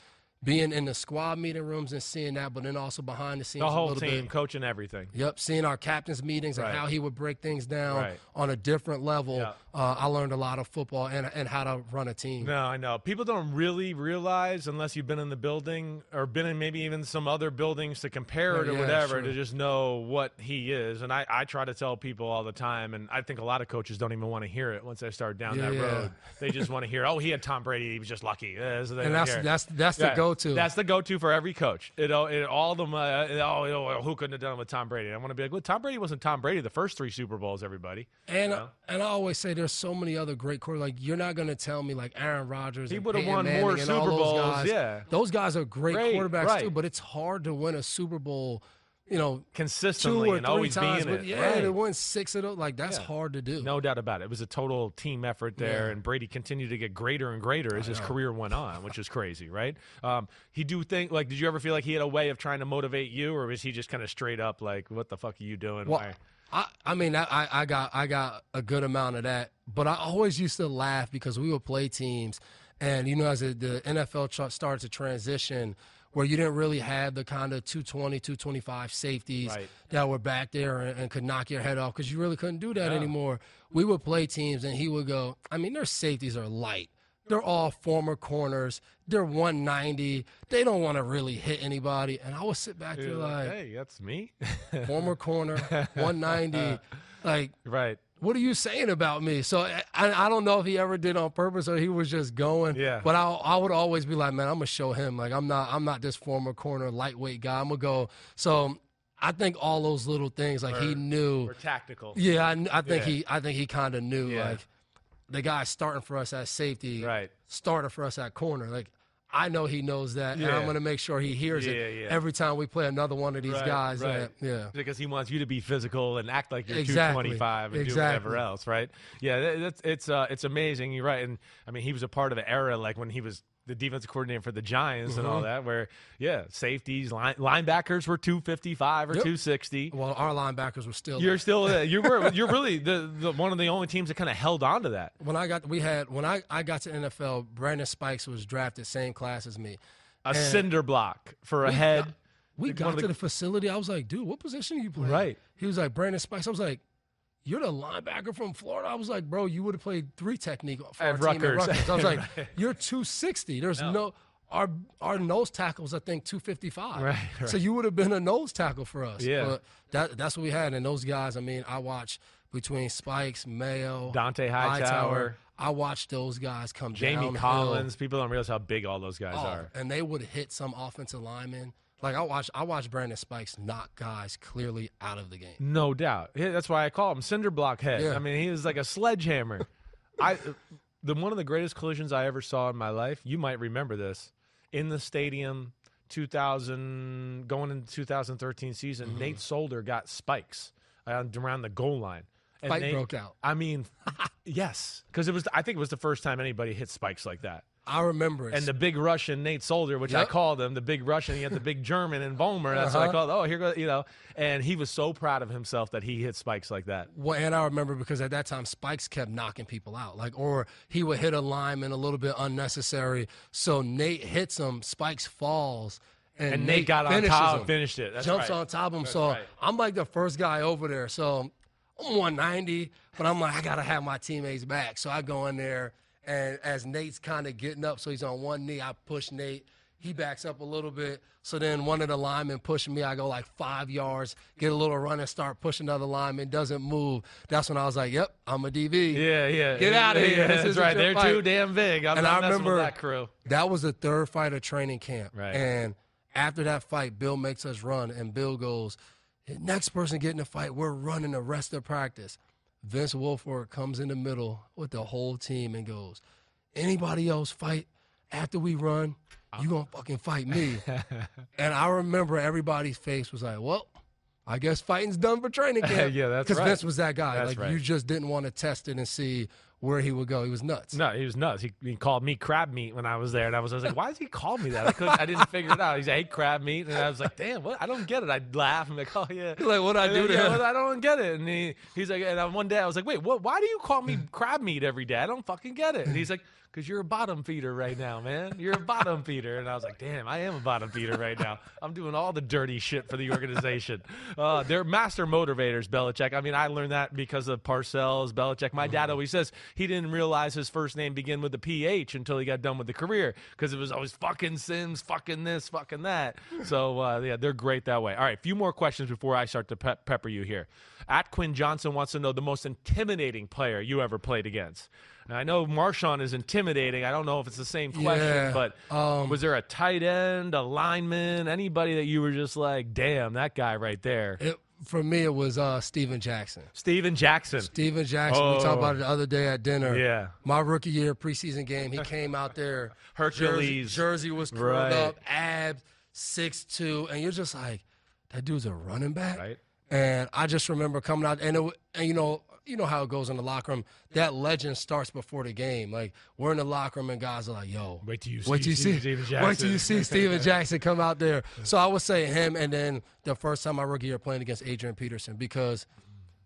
being in the squad meeting rooms and seeing that, but then also behind the scenes the whole team, bit. coaching everything. Yep, seeing our captains' meetings and how he would break things down Right. on a different level. Yeah. Uh, I learned a lot of football and, and how to run a team. No, I know. People don't really realize unless you've been in the building or been in maybe even some other buildings to compare it or yeah, whatever sure. to just know what he is. And I, I try to tell people all the time, and I think a lot of coaches don't even want to hear it once they start down that Yeah. road. They just want to hear, oh, he had Tom Brady. He was just lucky. Uh, so And that's that's that's the go-to. That's the go-to for every coach. It, it all them. Uh, oh, you know, who couldn't have done it with Tom Brady? I want to be like, well, Tom Brady wasn't Tom Brady the first three Super Bowls. Everybody. And know? and I always say there's so many other great quarterbacks. Like you're not going to tell me like Aaron Rodgers. He would've won Manning more Super Bowls, guys. yeah. those guys are great, Great, quarterbacks right. too. But it's hard to win a Super Bowl. You know, Consistently and always times. being But it. yeah, Right. to win six of those, like that's Yeah. hard to do. No doubt about it. It was a total team effort there, Yeah. and Brady continued to get greater and greater as his career went on, which is crazy, right? Um, he do think like, did you ever feel like he had a way of trying to motivate you, or was he just kind of straight up like, "What the fuck are you doing?" Well, Why- I, I mean, I, I got I got a good amount of that, but I always used to laugh because we would play teams, and you know, as the, NFL started to transition, where you didn't really have the kind of 220, 225 safeties Right. that were back there and, and could knock your head off because you really couldn't do that Yeah. anymore. We would play teams, and he would go, I mean, their safeties are light. They're all former corners. They're 190. They don't want to really hit anybody. And I would sit back there like, hey, that's me, former corner, 190. (laughs) Like, right? what are you saying about me? So I, I don't know if he ever did on purpose or he was just going. Yeah. But I, I would always be like, man, I'm gonna show him. Like I'm not, I'm not this former corner lightweight guy. I'm gonna go. So I think all those little things, like he knew. Or tactical, Yeah, I, I think Yeah. he, I think he kind of knew. Yeah. Like the guy starting for us at safety, right? starter for us at corner. Like I know he knows that, and I'm gonna make sure he hears Yeah, it yeah. every time we play another one of these Right, guys. right. that- yeah. Because he wants you to be physical and act like you're Exactly. 225 and do whatever else, right? Yeah, that's it's uh, it's amazing. You're right, and I mean he was a part of the era like when he was the defensive coordinator for the Giants and Mm-hmm. all that, where yeah, safeties, line, linebackers were 255 or Yep. 260. Well, our linebackers were still. You're still uh, you were (laughs) you're really the, the one of the only teams that kind of held on to that. when I got we had when I, I got to NFL, Brandon Spikes was drafted same class as me. A And cinder block for a head. got- we got to the- the facility. I was like, dude, what position are you playing? Right. He was like, Brandon Spikes. I was like, you're the linebacker from Florida. I was like, bro, you would have played three technique for At team at Rutgers. Rutgers. I was like, (laughs) Right. you're 260. There's no. our our nose tackles, I think, 255. Right, So you would have been a nose tackle for us. Yeah. But that that's what we had. And those guys, I mean, I watched between Spikes, Mayo, Dont'a Hightower. I watched those guys come down Jamie. Collins. People don't realize how big all those guys Oh, are. and they would hit some offensive linemen. Like I watch, I watched Brandon Spikes knock guys clearly out of the game. No doubt. Yeah, that's why I call him cinder block head. Yeah. I mean, he was like a sledgehammer. (laughs) I the one of the greatest collisions I ever saw in my life. You might remember this in the stadium, 2000 going into 2013 season. Mm-hmm. Nate Solder got spikes uh, around the goal line. And Fight Nate- broke out. I mean, (laughs) yes, because it was. I think it was the first time anybody hit spikes like that. I remember it. And the big Russian Nate Solder, which I called him, the big Russian, he had the big German and Vollmer. That's what I Uh-huh. called. Oh, here goes, you know. And he was so proud of himself that he hit spikes like that. Well, and I remember because at that time Spikes kept knocking people out, like or he would hit a lineman a little bit unnecessary. So Nate hits him, Spikes falls, and, And Nate got on top him, finished it. That's jumps right. on top of him. so right. I'm like the first guy over there. So I'm 190, but I'm like I gotta have my teammates back. So I go in there. And as Nate's kind of getting up, so he's on one knee, I push Nate. He backs up a little bit. So then one of the linemen pushing me. I go like five yards, get a little run and start pushing another lineman. Doesn't move. That's when I was like, "Yep, I'm a DB." Yeah, yeah. Get outta here. Yeah, This isn't right. They're fight. too damn big. I'm And not I remember- that crew. That was the third fight of training camp. Right. And after that fight, Bill makes us run, and Bill goes, next person getting in the fight, we're running the rest of practice. Vince Wilfork comes in the middle with the whole team and goes, anybody else fight after we run, you gonna fucking fight me. (laughs) and I remember everybody's face was like, well, I guess fighting's done for training (laughs) camp. Yeah, that's right. Because. Vince was that guy. That's like right. you just didn't want to test it and see where he would go. He was nuts. No, he was nuts. He, he called me crab meat when I was there, and I was, I was like, "Why does he call me that?" I couldn't, I didn't figure it out. He's like, "Hey, crab meat," and I was like, "Damn, what? I don't get it." I'd laugh and be like, "Oh yeah." Like, what'd I do to yeah, well, I don't get it. And he, he's like, and one day I was like, "Wait, what? Why do you call me crab meat every day? I don't fucking get it." And he's like. Because you're a bottom feeder right now, man. You're a bottom feeder. And I was like, damn, I am a bottom feeder right now. I'm doing all the dirty shit for the organization. Uh, they're master motivators, Belichick. I mean, I learned that because of Parcells, Belichick. My dad always says he didn't realize his first name began with a PH until he got done with the career because it was always fucking Simms, fucking this, fucking that. So, uh, yeah, they're great that way. All right, a few more questions before I start to pe- pepper you here. At Quinn Johnson wants to know the most intimidating player you ever played against. Now, I know Marshawn is intimidating. I don't know if it's the same question, Yeah, but um, was there a tight end, a lineman, anybody that you were just like, damn, that guy right there? It, for me, it was uh, Steven Jackson. Steven Jackson. Steven Jackson. We Oh. talked about it the other day at dinner. Yeah. My rookie year preseason game, he came out there. (laughs) Hercules. Jersey, jersey was curled Right. up, abs, six two, and you're just like, that dude's a running back. Right. And I just remember coming out, and, it, and you know, you know how it goes in the locker room. That legend starts before the game. Like we're in the locker room, and guys are like, "Yo, Wait till you wait see till you see, Steven wait till Jackson." you see Steven (laughs) Jackson come out there." So I would say him, and then the first time my rookie year playing against Adrian Peterson because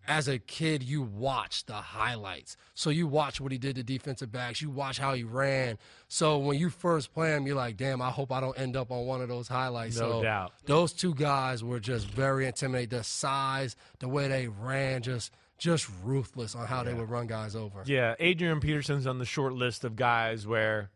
as a kid, you watch the highlights. So you watch what he did to defensive backs. You watch how he ran. So when you first play him, you're like, damn, I hope I don't end up on one of those highlights. No so doubt. Those two guys were just very intimidating. The size, the way they ran, just just ruthless on how they would run guys over. Yeah, Adrian Peterson's on the short list of guys where,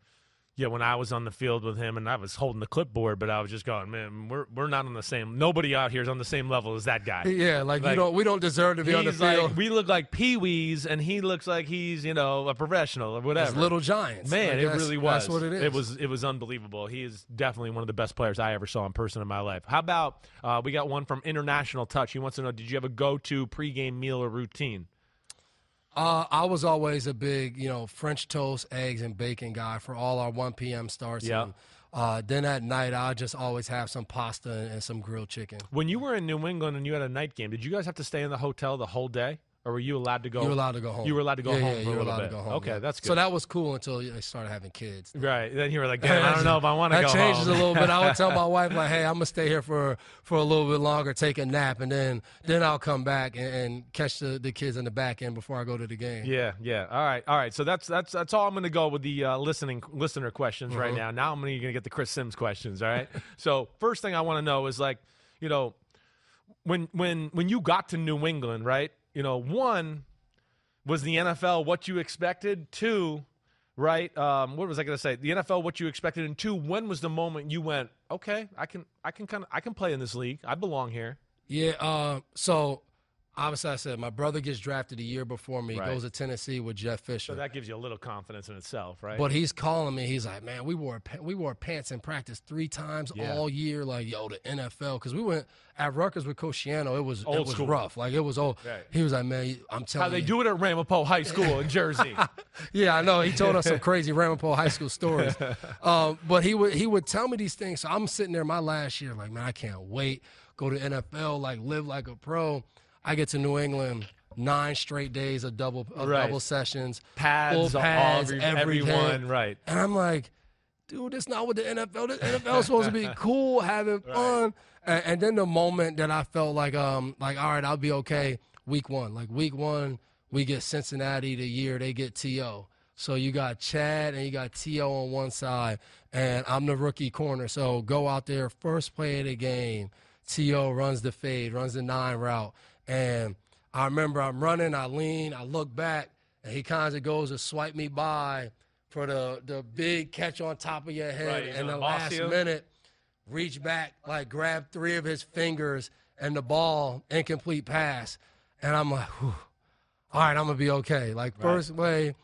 yeah, when I was on the field with him and I was holding the clipboard, but I was just going, man, we're we're not on the same. Nobody out here is on the same level as that guy. Yeah, like, Like, you don't we don't deserve to be on the field. like, we look like peewees, and he looks like he's you know a professional or whatever. little giants. Man, Like, it really was. That's what it is. It was. It was unbelievable. He is definitely one of the best players I ever saw in person in my life. How about uh, we got one from International Touch? He wants to know: Did you have a go-to pregame meal or routine? Uh, I was always a big, you know, French toast, eggs, and bacon guy for all our 1 p.m. starts. Yeah. And, uh, then at night, I just always have some pasta and, and some grilled chicken. When you were in New England and you had a night game, did you guys have to stay in the hotel the whole day, or were you allowed to go? You were allowed to go home. You were allowed to go yeah, home Yeah, for you a were little allowed bit. to go home. Okay, yeah. that's good. So that was cool until they started having kids. Right. Then you were like, I don't know if I want to go. that changes home. a little bit. I would tell my (laughs) wife like, "Hey, I'm gonna stay here for for a little bit longer, take a nap, and then then I'll come back and, and catch the, the kids in the back end before I go to the game." Yeah, yeah. All right, all right. So that's that's that's all I'm going to go with the uh, listening listener questions right Mm-hmm. now. Now I'm going to get the Chris Simms questions. All right. (laughs) so first thing I want to know is like, you know, when when when you got to New England, right? You know, one was the NFL what you expected. Two, right? Um, what was I going to say? The NFL what you expected, and two, when was the moment you went, okay, I can I can kind of I can play in this league. I belong here. Yeah. Uh, so obviously, I said my brother gets drafted a year before me. Right. Goes to Tennessee with Jeff Fisher. So that gives you a little confidence in itself, right? But he's calling me. He's like, "Man, we wore we wore pants in practice three times Yeah. all year. Like, yo, the NFL." Because we went at Rutgers with Coach It was Old it was school. rough. Like it was old. Right. He was like, "Man, I'm telling you. How they you." do it at Ramapo High School in Jersey. (laughs) Yeah, I know. He told us some crazy Ramapo High School stories. (laughs) Um, but he would he would tell me these things. So I'm sitting there my last year, like, man, I can't wait. Go to NFL, like live like a pro. I get to New England, nine straight days of double of Right. double sessions, pads, full pads, every, every day. everyone, right? And I'm like, dude, it's not what the NFL. The NFL is supposed to be (laughs) cool, having fun. And, and then the moment that I felt like, um, like, all right, I'll be okay. Week one, like week one, we get Cincinnati the year they get T.O. So you got Chad and you got T.O. on one side, and I'm the rookie corner. So go out there, first play of the game. T.O. runs the fade, runs the nine route, and I remember I'm running, I lean, I look back, and he kind of goes to swipe me by for the the big catch on top of your head, Right, and the last you. minute, reach back, like grab three of his fingers, and the ball incomplete pass, and I'm like, Whew, all right, I'm gonna be okay. Like first way,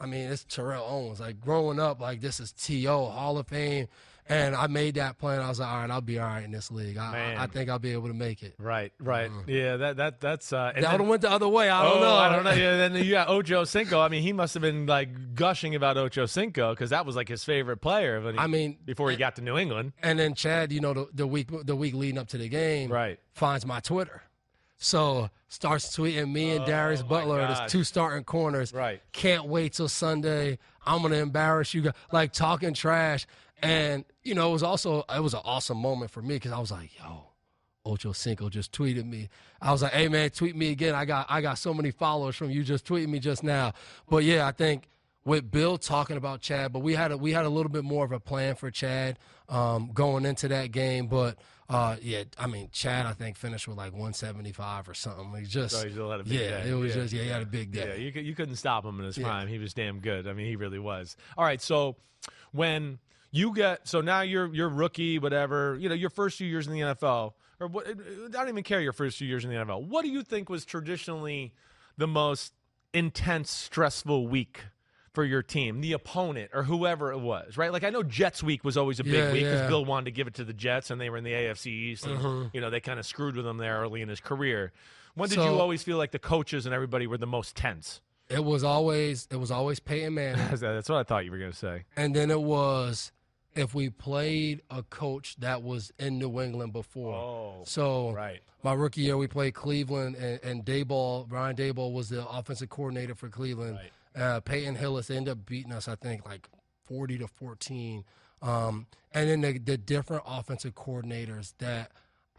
I mean, it's Terrell Owens. Like growing up, like this is T.O. Hall of Fame. And I made that plan. I was like, all right, I'll be all right in this league. I, I, I think I'll be able to make it. Right, right. Yeah, that that that's uh and That would have went the other way. I don't oh, know. I don't know. Yeah, then you got Ochocinco. I mean, he must have been like gushing about Ochocinco because that was like his favorite player. He, I mean, before he got to New England. And then Chad, you know, the, the week the week leading up to the game, Right. finds my Twitter. So starts tweeting me and Darius Oh, my Butler, his two starting corners. Right. Can't wait till Sunday. I'm gonna embarrass you guys, like talking trash. And you know, it was also it was an awesome moment for me because I was like, yo. Ochocinco just tweeted me. I was like, "Hey man, tweet me again. I got I got so many followers from you just tweeting me just now." But yeah, I think with Bill talking about Chad, but we had a, we had a little bit more of a plan for Chad um, going into that game. But uh, yeah, I mean, Chad, I think finished with like 175 or something. He just So he a big yeah, day. it was Yeah. just yeah, he had a big day. Yeah, you, you couldn't stop him in his Yeah. prime. He was damn good. I mean, he really was. All right, so when you get so now you're you're rookie, whatever. You know, your first few years in the NFL, or what? I don't even care your first few years in the NFL. What do you think was traditionally the most intense, stressful week? For your team, the opponent, or whoever it was, right? Like I know Jets week was always a big Yeah, week because yeah. Bill wanted to give it to the Jets, and they were in the AFC East, and Mm-hmm. you know they kind of screwed with him there early in his career. When did you always feel like the coaches and everybody were the most tense? It was always it was always Peyton Manning. That's (laughs) that's what I thought you were going to say. And then it was if we played a coach that was in New England before. Oh, so right. my rookie year, we played Cleveland, and, and Daboll, Brian Daboll was the offensive coordinator for Cleveland. Uh, Peyton Hillis ended up beating us, I think, like 40 to 14. Um, and then the, the different offensive coordinators that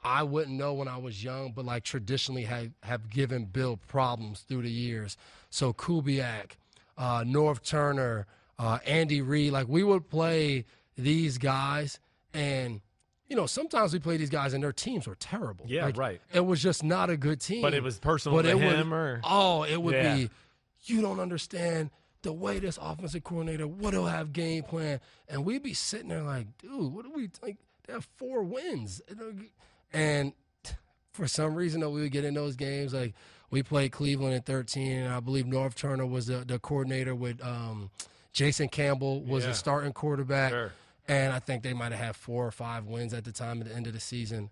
I wouldn't know when I was young, but like traditionally have, have given Bill problems through the years. So Kubiak, uh, Norv Turner, uh, Andy Reid, like we would play these guys, and you know sometimes we play these guys and their teams were terrible. Yeah, Like, right. It was just not a good team. But it was personal But to it would- him, or oh, it would Yeah. be. You don't understand the way this offensive coordinator would have have game plan, and we'd be sitting there like, dude, what do we like? They have four wins, and for some reason, that we would get in those games. Like we played Cleveland in 13, and I believe Norv Turner was the, the coordinator with um, Jason Campbell was Yeah. the starting quarterback, Sure. And I think they might have had four or five wins at the time at the end of the season.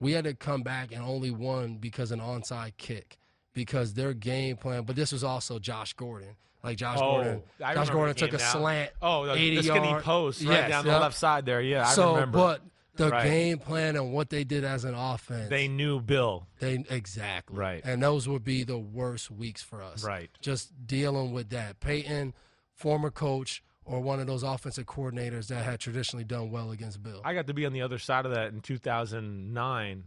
We had to come back and only won because an onside kick because their game plan. But this was also Josh Gordon. Like Josh oh, Gordon, I Josh Gordon took a now. slant. Oh, the, 80 the skinny yard- post right Yes, down yep. the left side there. Yeah, I so, remember. but the Right. game plan and what they did as an offense, they knew Bill. they exactly Right. and those would be the worst weeks for us. Right. just dealing with that. Peyton, former coach, or one of those offensive coordinators that had traditionally done well against Bill. I got to be on the other side of that in 2009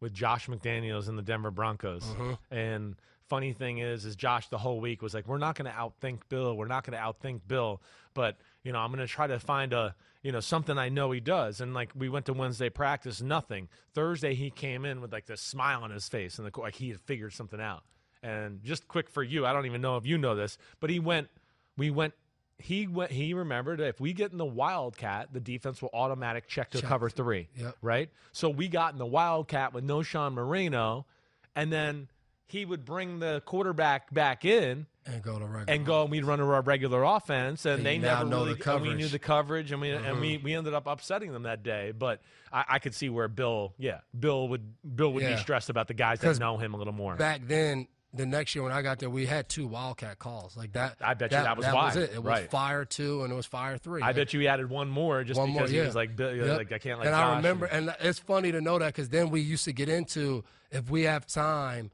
with Josh McDaniels and the Denver Broncos. Mm-hmm. And funny thing is, is Josh the whole week was like, "We're not going to outthink Bill. We're not going to outthink Bill, but you know, I'm going to try to find a." You know something I know he does, and like we went to Wednesday practice, nothing. Thursday he came in with like this smile on his face, and the, like he had figured something out. And just quick for you, I don't even know if you know this, but he went, we went he went he remembered if we get in the wildcat the defense will automatic check to Check. cover three Yep. right so we got in the wildcat with Knowshon Moreno and then he would bring the quarterback back in and go to regular. and go and we'd run our regular offense and And they now never know really the and we knew the coverage and we and Mm-hmm. we, we ended up upsetting them that day but I, I could see where bill yeah bill would bill would be stressed about the guys that know him a little more back then, the next year when I got there, we had two Wildcat calls like that. I bet you that was that why. it. It was fire two and it was fire three. I Like, bet you he added one more just one because more, he was like, Yep. like I can't like and I remember, and it's funny to know that because then we used to get into if we have time,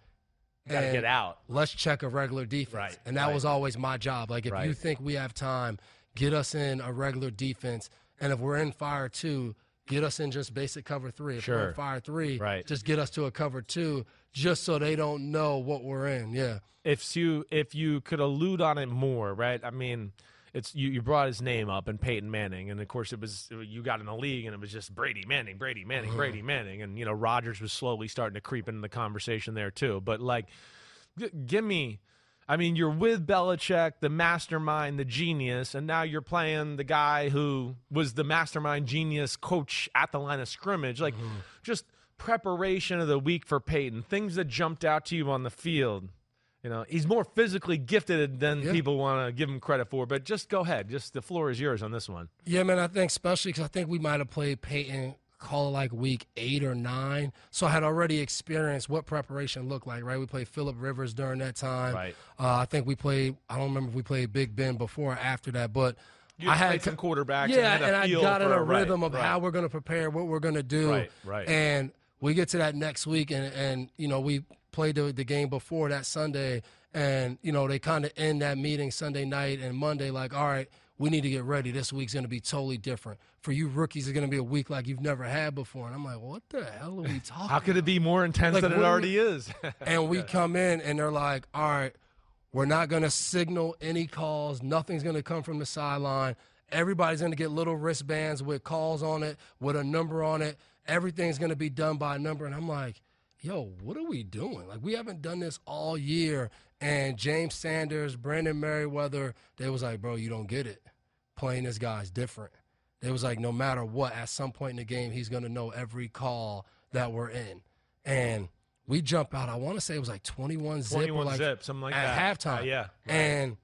gotta get out Let's check a regular defense, Right, and that right. was always my job. Like if you think we have time, get us in a regular defense, and if we're in fire two, get us in just basic cover three. If Sure. in fire three, Right. just get us to a cover two, just so they don't know what we're in. Yeah. if you if you could allude on it more, right? I mean, it's you, you brought his name up and Peyton Manning, and of course it was you got in the league and it was just Brady Manning, Brady Manning, uh-huh. Brady Manning, and you know Rodgers was slowly starting to creep into the conversation there too. But like, g- give me. I mean, you're with Belichick, the mastermind, the genius, and now you're playing the guy who was the mastermind, genius coach at the line of scrimmage. Like, Mm-hmm. just preparation of the week for Peyton, things that jumped out to you on the field. You know, he's more physically gifted than Yeah. people want to give him credit for. But just go ahead. Just the floor is yours on this one. Yeah, man. I think especially because I think we might have played Peyton call it like week eight or nine, so I had already experienced what preparation looked like. Right, we played Philip Rivers during that time. Right. Uh, I think we played. I don't remember if we played Big Ben before or after that, but You I had some quarterbacks. Yeah, and, and I got in a right, rhythm of right. how we're going to prepare, what we're going to do. Right, right. And we get to that next week, and and you know we played the, the game before that Sunday, and you know they kind of end that meeting Sunday night and Monday like, all right, we need to get ready. This week's going to be totally different for you rookies. It's going to be a week like you've never had before, and I'm like, what the hell are we (laughs) talking? How could it be more intense Like, than it already is? (laughs) and we come in and they're like, all right, we're not going to signal any calls. Nothing's going to come from the sideline. Everybody's going to get little wristbands with calls on it, with a number on it. Everything's going to be done by a number. And I'm like, yo, what are we doing? Like, we haven't done this all year. And James Sanders, Brandon Meriweather, they was like, bro, you don't get it. Playing this guy's different. They was like, no matter what, at some point in the game, he's going to know every call that we're in. And we jump out. I want to say it was like 21 zip 21 or like zip, something like at that. halftime. Uh, yeah. And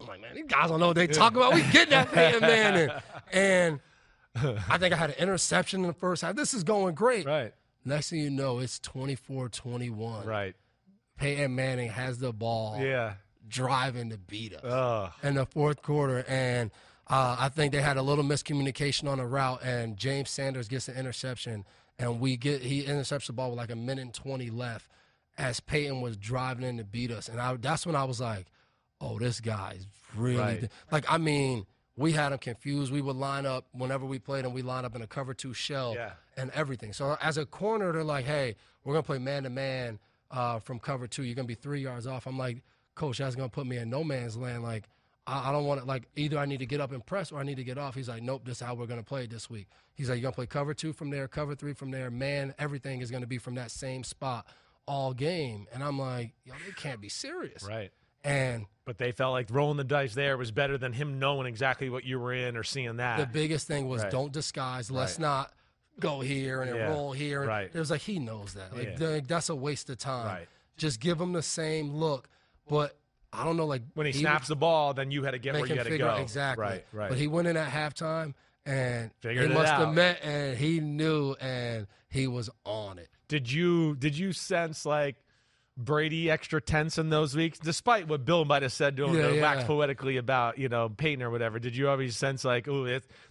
I'm like, man, these guys don't know what they talk about. We get that (laughs) Peyton Manning. And I think I had an interception in the first half. This is going great. Right. Next thing you know, it's 24-21. Right. Peyton Manning has the ball Yeah. driving to beat us Ugh. in the fourth quarter. And uh, I think they had a little miscommunication on a route, and James Sanders gets an interception, and we get he intercepts the ball with like a minute and twenty left, as Peyton was driving in to beat us, and I, that's when I was like, "Oh, this guy's really Right. like." I mean, we had him confused. We would line up whenever we played and We line up in a cover two shell Yeah. and everything. So as a corner, they're like, "Hey, we're gonna play man to man from cover two. You're gonna be three yards off." I'm like, "Coach, that's gonna put me in no man's land. Like, I, I don't want to. Like, either I need to get up and press or I need to get off." He's like, "Nope, this is how we're gonna play this week." He's like, "You're gonna play cover two from there, cover three from there. Man, everything is gonna be from that same spot all game." And I'm like, "Yo, they can't be serious." Right. And But they felt like rolling the dice there was better than him knowing exactly what you were in or seeing that. the biggest thing was Right. don't disguise. Let's Right. not go here and Yeah. roll here. And Right. It was like he knows that. Like Yeah. th- that's a waste of time. Right. Just give him the same look. But I don't know, like when he, he snaps the ball, then you had to get where you had to go. out exactly. Right. Right. But he went in at halftime and Figured they must out. have met and he knew and he was on it. Did you did you sense like Brady extra tense in those weeks, despite what Bill might have said to him Yeah, to yeah. wax poetically about you know Peyton or whatever? Did you always sense like, oh,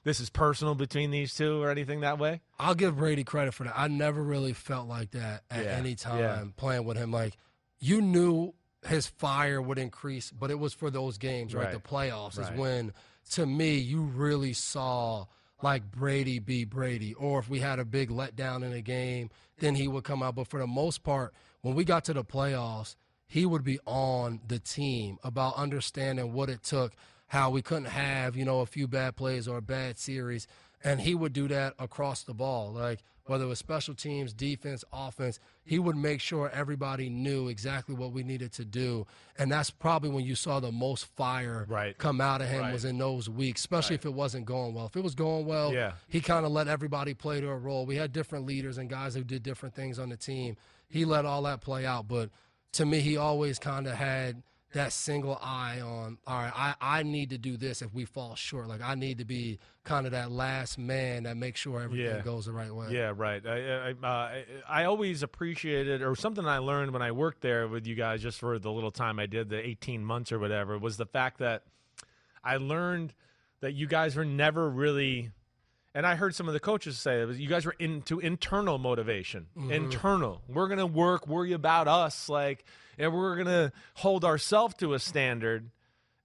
this is personal between these two or anything that way? I'll give Brady credit for that. I never really felt like that at Yeah, any time playing with him. Like you knew his fire would increase, but it was for those games, right? Right. The playoffs Right. is when, to me, you really saw like Brady be Brady. Or if we had a big letdown in a game, then he would come out. But for the most part, when we got to the playoffs, he would be on the team about understanding what it took, how we couldn't have, you know, a few bad plays or a bad series. And he would do that across the ball. Like whether it was special teams, defense, offense, he would make sure everybody knew exactly what we needed to do. And that's probably when you saw the most fire Right. come out of him Right. was in those weeks, especially if it wasn't going well. If it was going well, Yeah. he kind of let everybody play their role. We had different leaders and guys who did different things on the team. He let all that play out. But to me, he always kind of had that single eye on, all right, I, I need to do this if we fall short. Like, I need to be kind of that last man that makes sure everything Yeah. goes the right way. Yeah, right. I, I, uh, I- always appreciated, or something I learned when I worked there with you guys, just for the little time I did, the 18 months or whatever, was the fact that I learned that you guys were never really, and I heard some of the coaches say it was you guys were into internal motivation. Internal. We're gonna work, worry about us, like, and we're gonna hold ourselves to a standard.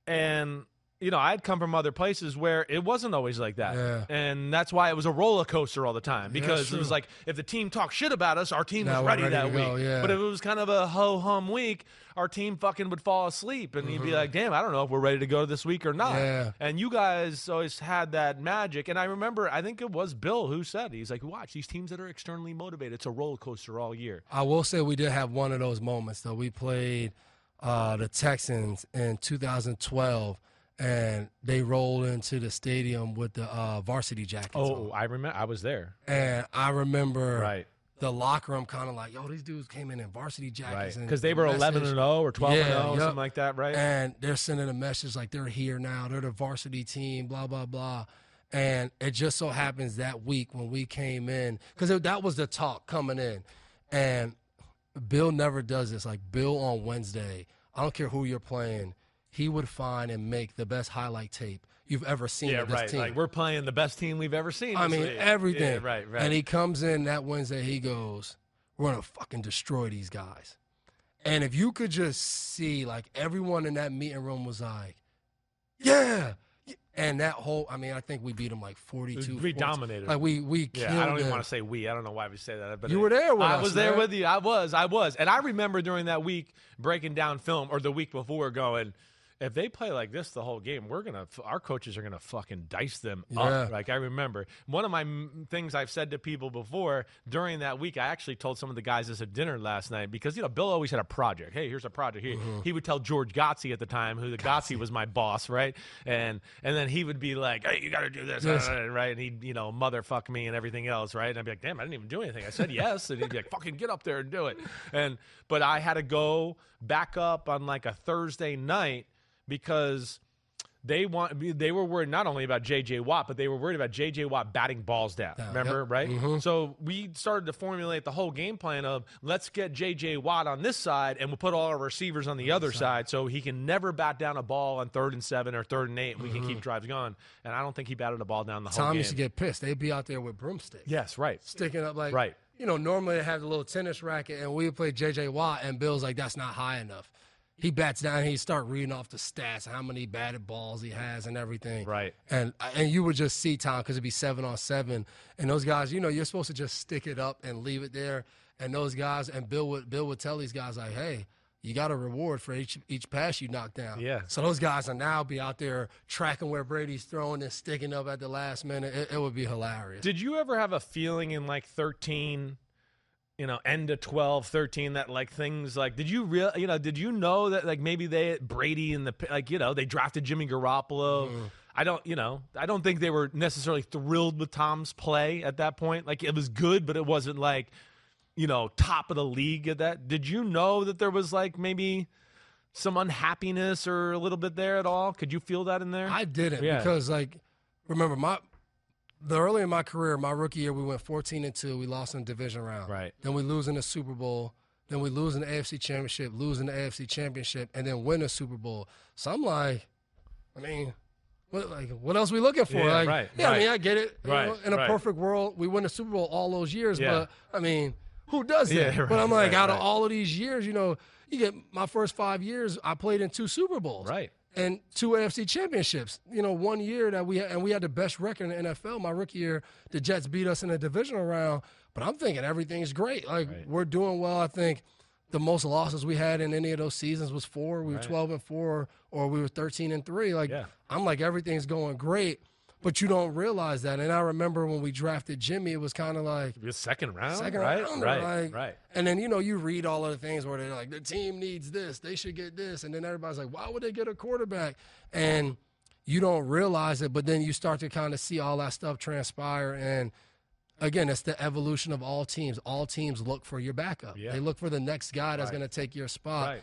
And you know, I'd come from other places where it wasn't always like that, Yeah. and that's why it was a roller coaster all the time Yeah, because it was like if the team talked shit about us, our team Now was ready, ready that week. go, yeah. But if it was kind of a ho hum week, our team fucking would fall asleep, and you'd be like, "Damn, I don't know if we're ready to go this week or not." Mm-hmm. Yeah. And you guys always had that magic, and I remember, I think it was Bill who said he's like, "Watch these teams that are externally motivated. It's a roller coaster all year." I will say we did have one of those moments though. We played uh, the Texans in 2012, and they rolled into the stadium with the uh, varsity jackets. Oh, on. I remember. I was there. and I remember Right. the locker room kind of like, yo, these dudes came in in varsity jackets, Because they the were 11 and message- 0 or 12 and Yeah, 0, yep. something like that, right? and they're sending a message like they're here now, they're the varsity team, blah blah blah. And it just so happens that week when we came in, because that was the talk coming in, and Bill never does this. Like Bill on Wednesday, I don't care who you're playing, he would find and make the best highlight tape you've ever seen yeah, this right. team. Like we're playing the best team we've ever seen. I mean, league. everything. Yeah, right, right. And he comes in that Wednesday, he goes, We're gonna fucking destroy these guys. And if you could just see, like everyone in that meeting room was like, Yeah. And that whole I mean, I think we beat them like forty two. We dominated Like we we yeah, killed I don't even them. want to say we. I don't know why we say that. But You were there with I us, was there man. with you. I was. I was. And I remember during that week breaking down film, or the week before, going, if they play like this the whole game, we're gonna. Our coaches are gonna fucking dice them up. Like I remember one of my m- things I've said to people before during that week. I actually told some of the guys this at dinner last night because you know Bill always had a project. Hey, here's a project. Here Mm-hmm. he would tell George Godsey at the time, who the Godsey was my boss, right? And and then he would be like, hey, you got to do this, Yes. uh, right? And he'd you know motherfuck me and everything else, right? And I'd be like, damn, I didn't even do anything. I said yes, and he'd be like, fucking get up there and do it. And but I had to go back up on like a Thursday night because they want they were worried not only about JJ Watt, but they were worried about JJ Watt batting balls down. Down, remember, yep. right? Mhm. So we started to formulate the whole game plan of let's get JJ Watt on this side and we'll put all our receivers on the other side so he can never bat down a ball on third and seven or third and eight. and We can keep drives going. And I don't think he batted a ball down the whole Tom game. used to get pissed. They'd be out there with broomsticks. yes, right. Sticking up like Right. you know, normally they have the little tennis racket and we would play JJ Watt and Bill's like, That's not high enough. He bats down, he start reading off the stats, how many batted balls he has and everything. Right. And uh, and you would just see Tom because it'd be seven on seven. And those guys, you know, you're supposed to just stick it up and leave it there. And those guys and Bill would Bill would tell these guys like, Hey, you got a reward for each each pass you knock down. Yeah. So those guys are now be out there tracking where Brady's throwing and sticking up at the last minute. It, it would be hilarious. Did you ever have a feeling in like 13, you know, end of 12, 13 that like things like, did you real, you know, did you know that like maybe they, Brady and the, like, you know, they drafted Jimmy Garoppolo? Mm-hmm. I don't, you know, I don't think they were necessarily thrilled with Tom's play at that point. Like it was good, but it wasn't like, you know, top of the league at that. Did you know that there was like maybe some unhappiness or a little bit there at all? Could you feel that in there? I didn't Yeah. because like remember my the early in my career, my rookie year, we went 14 and two. We lost in the division round. Right. Then we lose in the Super Bowl. Then we lose in the AFC Championship, lose in the AFC Championship, and then win the Super Bowl. So I'm like, I mean, what like what else we looking for? Yeah, like, right, yeah, I mean, I get it. You Right, know, in a right. perfect world, we win the Super Bowl all those years. Yeah. But I mean, who does that? Yeah, but I'm like, right, out right. of all of these years, you know, you get my first five years, I played in two Super Bowls right. And two AFC championships. You know, one year that we had, and we had the best record in the NFL. My rookie year, the Jets beat us in the divisional round. But I'm thinking everything's great. Like Right. we're doing well. I think the most losses we had in any of those seasons was four. We were 12 and four, or we were 13 and three. Like Yeah. I'm like everything's going great, but you don't realize that. And I remember when we drafted Jimmy, it was kind of like. The second round, Second right? round, right, like, right. And then you know you read all of the things where they're like the team needs this, they should get this, and then everybody's like, why would they get a quarterback? And you don't realize it, but then you start to kind of see all that stuff transpire. And again, it's the evolution of all teams. All teams look for your backup. Yeah. They look for the next guy that's Right. going to take your spot. Right.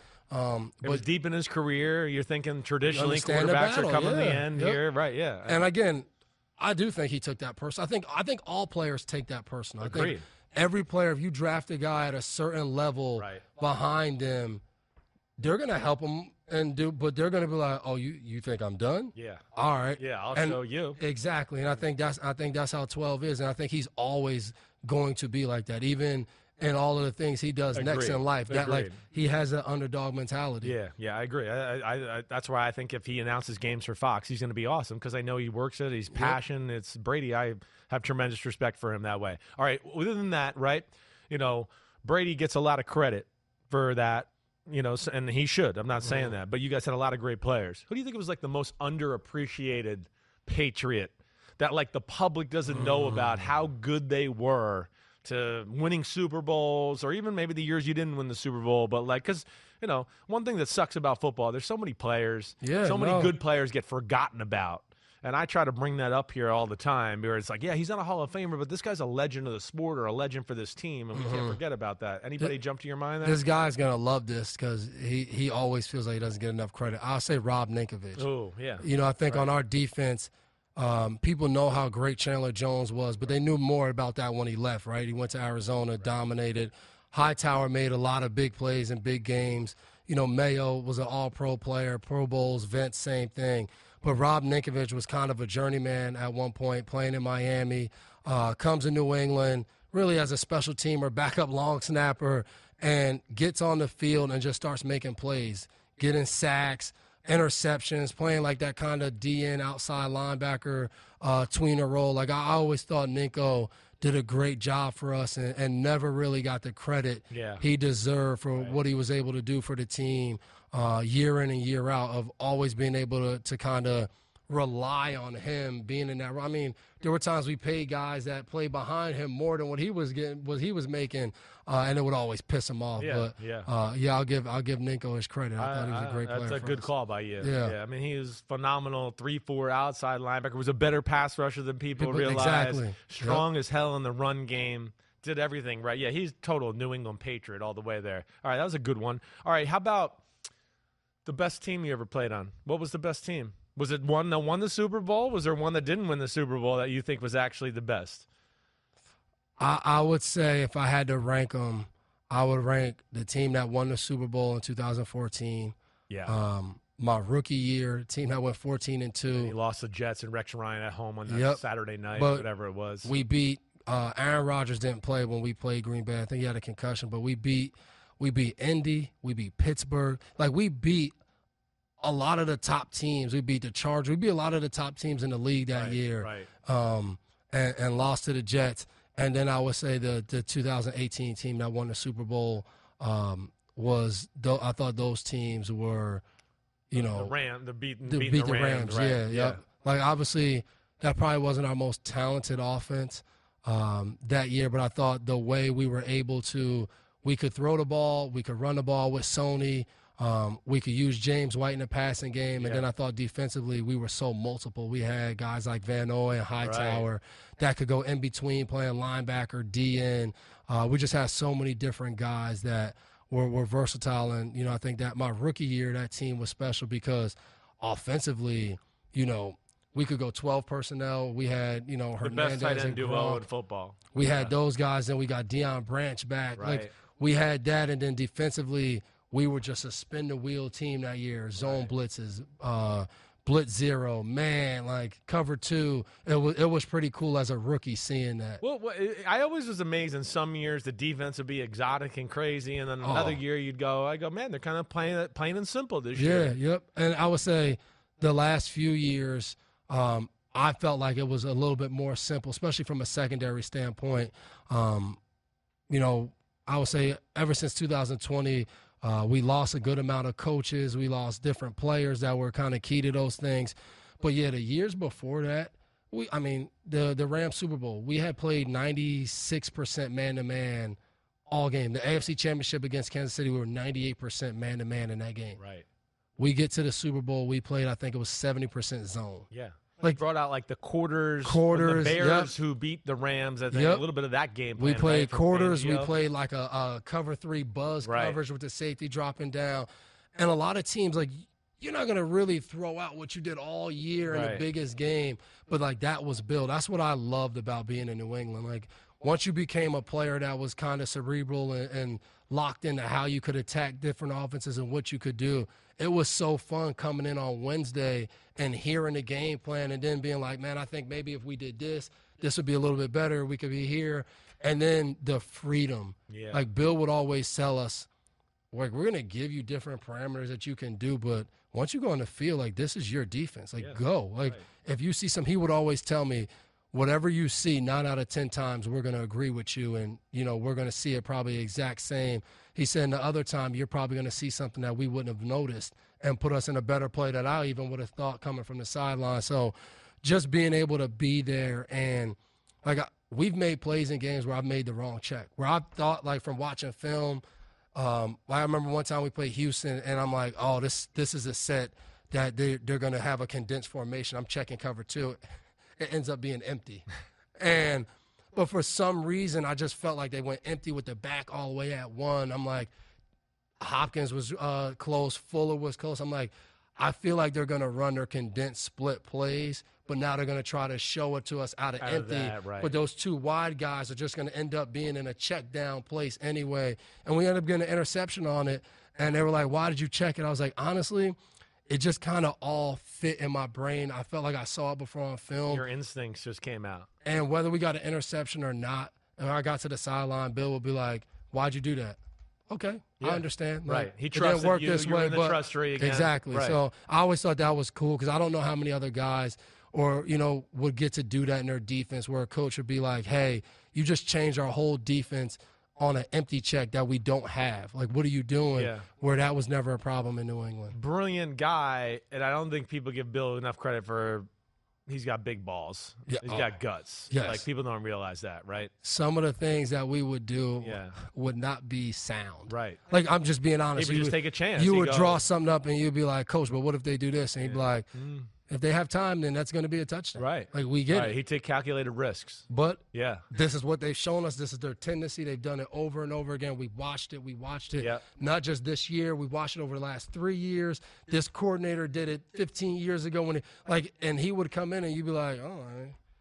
Um, It was but deep in his career. You're thinking traditionally quarterbacks battle, are coming to the end Yep. here, right? Yeah, and again, I do think he took that person. I think I think all players take that person. I Agreed. think every player, if you draft a guy at a certain level Right. behind them, they're gonna help him and do, but they're gonna be like, "Oh, you you think I'm done? yeah, All right, yeah. I'll And- show you. Exactly, and I think that's I think that's how twelve is, and I think he's always going to be like that, even in all of the things he does next in life. That like he has an underdog mentality. Yeah, yeah, I agree. I, I, I, that's why I think if he announces games for Fox, he's going to be awesome because I know he works it. He's passion. It's Brady. I have tremendous respect for him that way. All right. Other than that, right? You know, Brady gets a lot of credit for that. You know, and he should. I'm not mm-hmm. saying that, but you guys had a lot of great players. Who do you think was like the most underappreciated Patriot that like the public doesn't know mm. about how good they were to winning Super Bowls, or even maybe the years you didn't win the Super Bowl. But like, because you know, one thing that sucks about football, there's so many players, Yeah, so many no. good players get forgotten about. And I try to bring that up here all the time, where it's like, yeah, he's not a Hall of Famer, but this guy's a legend of the sport or a legend for this team, and we can't mm-hmm. forget about that. Anybody jump to your mind there? This guy's gonna love this because he, he always feels like he doesn't get enough credit. I'll say Rob Ninkovich. Oh, yeah. You know, I think on our defense, um, people know how great Chandler Jones was, but they knew more about that when he left, right? He went to Arizona, dominated. Hightower made a lot of big plays in big games. You know, Mayo was an all pro player, Pro Bowls, Vince, same thing. But Rob Ninkovich was kind of a journeyman at one point, playing in Miami, uh, comes to New England, really as a special teamer, (laughs) backup long snapper, and gets on the field and just starts making plays, getting sacks, interceptions, playing like that kind of DN outside linebacker uh, tweener role. Like I always thought Ninko did a great job for us and, and never really got the credit Yeah. he deserved for what he was able to do for the team uh, year in and year out of always being able to, to kind of rely on him being in that. I mean, there were times we paid guys that played behind him more than what he was getting, what he was making, uh, and it would always piss him off. Yeah, but yeah. Uh, yeah, I'll give I'll give Ninko his credit. I, thought he was a great player. That's a good us. call by you. Yeah. yeah, I mean, he was phenomenal. Three, four outside linebacker. Was a better pass rusher than people People- realize. exactly. Strong as hell in the run game. Did everything right. Yeah, he's total New England Patriot all the way there. All right, that was a good one. All right, how about the best team you ever played on? What was the best team? Was it one that won the Super Bowl? Was there one that didn't win the Super Bowl that you think was actually the best? I, I would say if I had to rank them, I would rank the team that won the Super Bowl in 2014. Yeah. Um, my rookie year, team that went 14 and two. he lost the Jets and Rex Ryan at home on that Yep. Saturday night, But whatever it was. We beat uh, Aaron Rodgers didn't play when we played Green Bay. I think he had a concussion, but we beat we beat Indy, we beat Pittsburgh. Like we beat a lot of the top teams. We beat the Chargers. We beat a lot of the top teams in the league that Right, year. right. Um, and, and lost to the Jets. And then I would say the the 2018 team that won the Super Bowl um, was. Though I thought those teams were, you know, the Ram, the to beating beat the Rams, right? Yeah, yep. Like obviously, that probably wasn't our most talented offense um, that year, but I thought the way we were able to, we could throw the ball, we could run the ball with Sony. Um, we could use James White in the passing game, and Yeah. then I thought defensively we were so multiple. We had guys like Van Noy and Hightower that could go in between playing linebacker, DN. Uh, we just had so many different guys that were, were versatile, and you know I think that my rookie year that team was special because offensively, you know, we could go 12 personnel. We had, you know, The best Hernandez tight end and duo in football. We had those guys, and we got Deion Branch back. Right. Like we had that, and then defensively, we were just a spin the wheel team that year. Zone blitzes, uh, blitz zero, man, like cover two. It was it was pretty cool as a rookie seeing that. Well, I always was amazed in some years the defense would be exotic and crazy, and then another Oh. year you'd go, I go, man, they're kind of playing it plain and simple this Yeah, year. Yeah, yep. And I would say the last few years, um, I felt like it was a little bit more simple, especially from a secondary standpoint. Um, you know, I would say ever since 2020, uh, we lost a good amount of coaches. We lost different players that were kind of key to those things. But yeah, the years before that, we I mean the the Rams Super Bowl, we had played 96% man to man all game. The AFC Championship against Kansas City, we were 98% man to man in that game. Right. We get to the Super Bowl, we played, I think it was 70% zone. Yeah. Like- brought out like the quarters, Quarters, the yep. Bears who beat the Rams. I think Yep. a little bit of that game. We plan, played right, quarters, we played like a, a cover three buzz Right. coverage with the safety dropping down. And a lot of teams, like, you're not going to really throw out what you did all year in the biggest game, but like that was built. That's what I loved about being in New England. Like, once you became a player that was kind of cerebral and, and locked into how you could attack different offenses and what you could do, it was so fun coming in on Wednesday and hearing the game plan and then being like, man, I think maybe if we did this, this would be a little bit better. We could be here. And then the freedom. Yeah. Like Bill would always tell us, like, we're going to give you different parameters that you can do, but once you go on the field, like, this is your defense. Like, Yeah. go. Like, Right. if you see some, he would always tell me, whatever you see, nine out of 10 times, we're going to agree with you. And, you know, we're going to see it probably exact same. He said, the other time, you're probably going to see something that we wouldn't have noticed and put us in a better play that I even would have thought coming from the sideline. So just being able to be there and, like, I- we've made plays in games where I've made the wrong check, where I thought like from watching film. Um, I remember one time we played Houston, and I'm like, oh, this this is a set that they they're gonna have a condensed formation. I'm checking cover two. It ends up being empty, and but for some reason I just felt like they went empty with the back all the way at one. I'm like, Hopkins was uh, close, Fuller was close. I'm like, I feel like they're gonna run their condensed split plays but now they're going to try to show it to us out of Out of empty. that, right. But those two wide guys are just going to end up being in a check down place anyway. And we ended up getting an interception on it. And they were like, why did you check it? I was like, honestly, it just kind of all fit in my brain. I felt like I saw it before on film. Your instincts just came out. And whether we got an interception or not, and I got to the sideline, Bill would be like, why'd you do that? Okay, Yeah. I understand. Right. Like, He it didn't trusted work this way, but trust tree again. exactly. Right. So I always thought that was cool because I don't know how many other guys or you know would get to do that in their defense, where a coach would be like, "Hey, you just changed our whole defense on an empty check that we don't have. Like, what are you doing?" Yeah. Where that was never a problem in New England. Brilliant guy, and I don't think people give Bill enough credit for. He's got big balls. Yeah. He's Oh. got guts. Yes. Like people don't realize that, right? Some of the things that we would do Yeah. would not be sound. Right. Like I'm just being He honest. would You just take a chance. You would draw something up and you'd be like, Coach, but what if they do this? And he'd be like, Mm. If they have time, then that's going to be a touchdown. Right. Like we get Right. it. He'd take calculated risks. But Yeah. this is what they've shown us. This is their tendency. They've done it over and over again. We watched it. We watched it. Yep. Not just this year. We watched it over the last three years. This coordinator did it 15 years ago when, he, like, and he would come in and you'd be like, oh,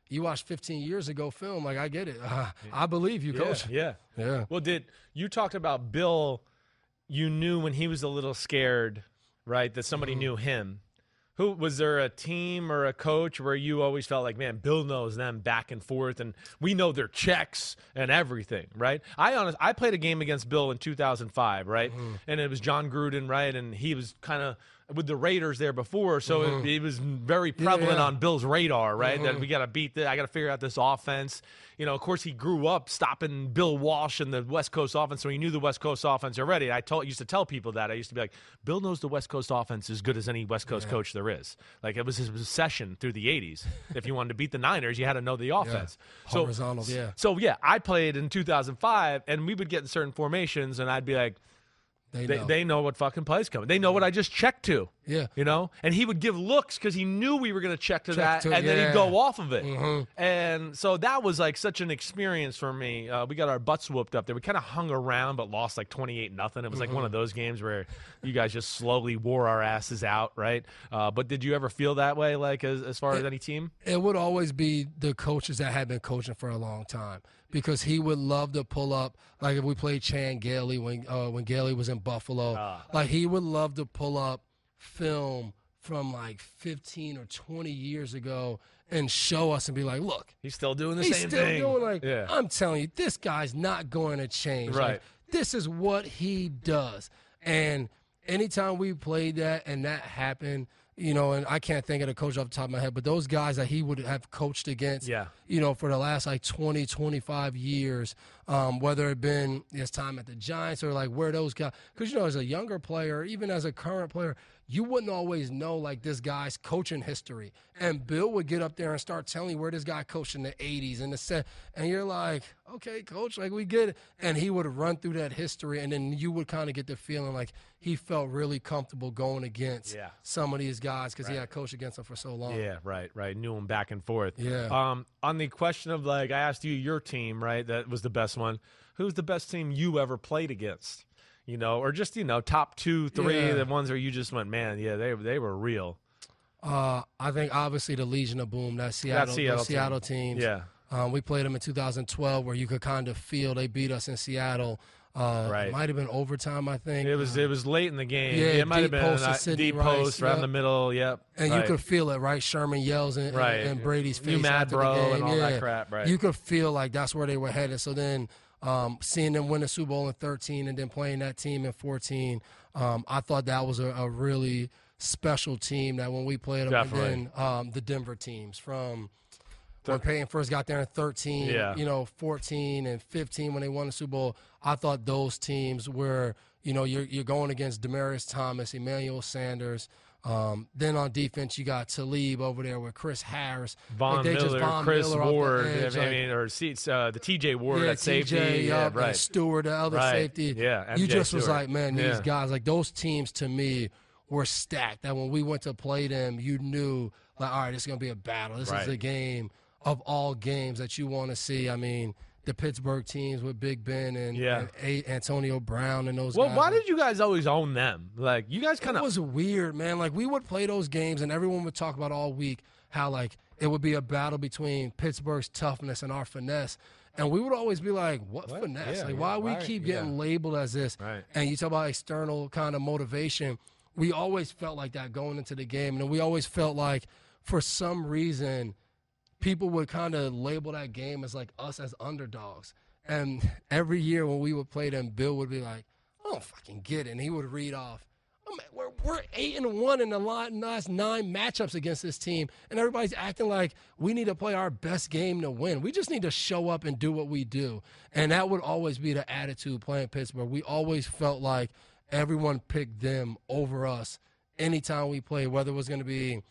you watched 15 years ago film. Like, I get it. Uh, I believe you, coach. Yeah. Yeah. Well, did you talked about Bill? You knew when he was a little scared, right? That somebody mm-hmm. knew him. Who was there a team or a coach where you always felt like, man, Bill knows them back and forth, and we know their checks and everything, right? I honest, I played a game against Bill in 2005, right? Mm-hmm. And it was Jon Gruden, right? And he was kind of with the Raiders there before, so it, it was very prevalent yeah. on Bill's radar, right? That we got to beat this. I got to figure out this offense. You know, of course, he grew up stopping Bill Walsh and the West Coast offense, so he knew the West Coast offense already. I told used to tell people that. I used to be like, Bill knows the West Coast offense as good as any West Coast coach there is. Like it was his obsession through the '80s. (laughs) if you wanted to beat the Niners, you had to know the offense. So, yeah. so yeah, I played in 2005, and we would get in certain formations, and I'd be like, They they, know. they know what fucking plays coming. They know what I just checked to. Yeah. You know? And he would give looks because he knew we were going to check to that, to and then he'd go off of it. Mhm. And so that was like such an experience for me. Uh, we got our butts whooped up there. We kind of hung around, but lost like 28 nothing. It was like Mm-hmm. one of those games where you guys just slowly wore our asses out, right? Uh, but did you ever feel that way, like as, as far as any team? it would always be the coaches that had been coaching for a long time because he would love to pull up like if we played Chan Gailey when uh, when Gailey was in Buffalo, Ah. like he would love to pull up film from like 15 or 20 years ago and show us and be like, look, He's still doing the he's same still thing. doing like yeah. I'm telling you, this guy's not going to change. Right. Like, this is what he does. And anytime we played that and that happened, you know, and I can't think of the coach off the top of my head, but those guys that he would have coached against, Yeah. you know, for the last like 20, 25 years, um, whether it been his time at the Giants or like where those guys, because, you know, as a younger player, even as a current player, you wouldn't always know like this guy's coaching history. And Bill would get up there and start telling you where this guy coached in the 80s and the set. And you're like, okay, coach, like we get it. And he would run through that history. And then you would kind of get the feeling like he felt really comfortable going against Yeah. some of these guys because he had coached against them for so long. Yeah, right, right. Knew him back and forth. Yeah. Um, on the question of like, I asked you your team, right? That was the best one. Who's the best team you ever played against? You know, or just you know, top two, three, Yeah. the ones where you just went, man, yeah, they they were real. Uh, I think obviously the Legion of Boom, that Seattle, that Seattle those team. Teams. Yeah. Um, we played them in 2012, where you could kind of feel they beat us in Seattle. Uh, Right. It might have been overtime, I think. It was it was late in the game. Yeah, it might have been post uh, deep Rice, post right in yep. the middle. Yep. And right. you could feel it, right? Sherman yells in, in- Right. in Brady's face. You mad, bro, and all yeah. that crap, right. You could feel like that's where they were headed. So then um, seeing them win the Super Bowl in 13 and then playing that team in 14, um, I thought that was a, a really special team that when we played them, Definitely. and then um, the Denver teams from when Peyton first got there in 13, Yeah. you know, 14 and 15 when they won the Super Bowl, I thought those teams were, you know, you're, you're going against Demaryius Thomas, Emmanuel Sanders, Um, then on defense, you got Talib over there with Chris Harris, Von Like, Miller, Von Chris Miller Ward, edge, I like- mean, or seats, uh, the TJ Ward yeah, at safety. TJ, yeah, right. and Stewart, the other Right. safety. Yeah, you MJ just was like, man, these Yeah. guys, like those teams to me were stacked. That when we went to play them, you knew, like, all right, it's gonna be a battle. This Right. is a game of all games that you want to see. I mean, the Pittsburgh teams with Big Ben and, Yeah. and Antonio Brown and those Well, guys. why did you guys always own them? Like, you guys kind of. was weird, man. Like we would play those games, and everyone would talk about all week how like it would be a battle between Pittsburgh's toughness and our finesse, and we would always be like, "What, What? finesse? Yeah, like yeah, why we keep getting labeled as this?" Right. And you talk about external kind of motivation. We always felt like that going into the game, and we always felt like for some reason people would kind of label that game as like us as underdogs. And every year when we would play them, Bill would be like, I don't fucking get it. And he would read off, oh, man, we're, we're eight and one in the last nine matchups against this team. And everybody's acting like we need to play our best game to win. We just need to show up and do what we do. And that would always be the attitude playing Pittsburgh. We always felt like everyone picked them over us anytime we played, whether it was going to be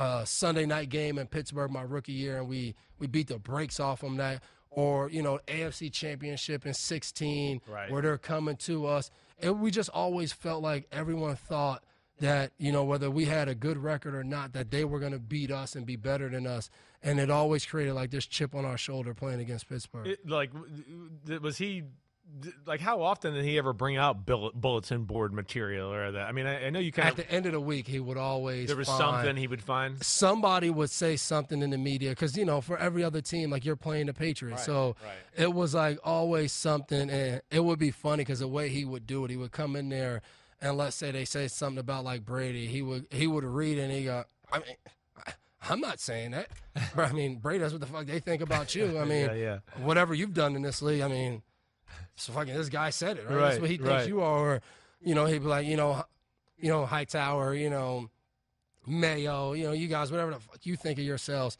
a Sunday night game in Pittsburgh my rookie year, and we we beat the brakes off them that, or you know AFC Championship in '16 Right. where they're coming to us, and we just always felt like everyone thought that you know whether we had a good record or not, that they were going to beat us and be better than us, and it always created like this chip on our shoulder playing against Pittsburgh. It- like, was he. Like, how often did he ever bring out bulletin board material or that? I mean, I, I know you kind At of. the end of the week, he would always There was find- something he would find. somebody would say something in the media because you know for every other team like you're playing the patriots so right. it was like always something and it would be funny because the way he would do it he would come in there and let's say they say something about like brady he would he would read and he go i mean i'm not saying that (laughs) but i mean brady that's what the fuck they think about you i (laughs) mean Yeah, yeah. whatever you've done in this league i mean so fucking this guy said it right, that's what he thinks right. you are or, you know he'd be like you know you know hightower you know Mayo, you know, you guys, whatever the fuck you think of yourselves,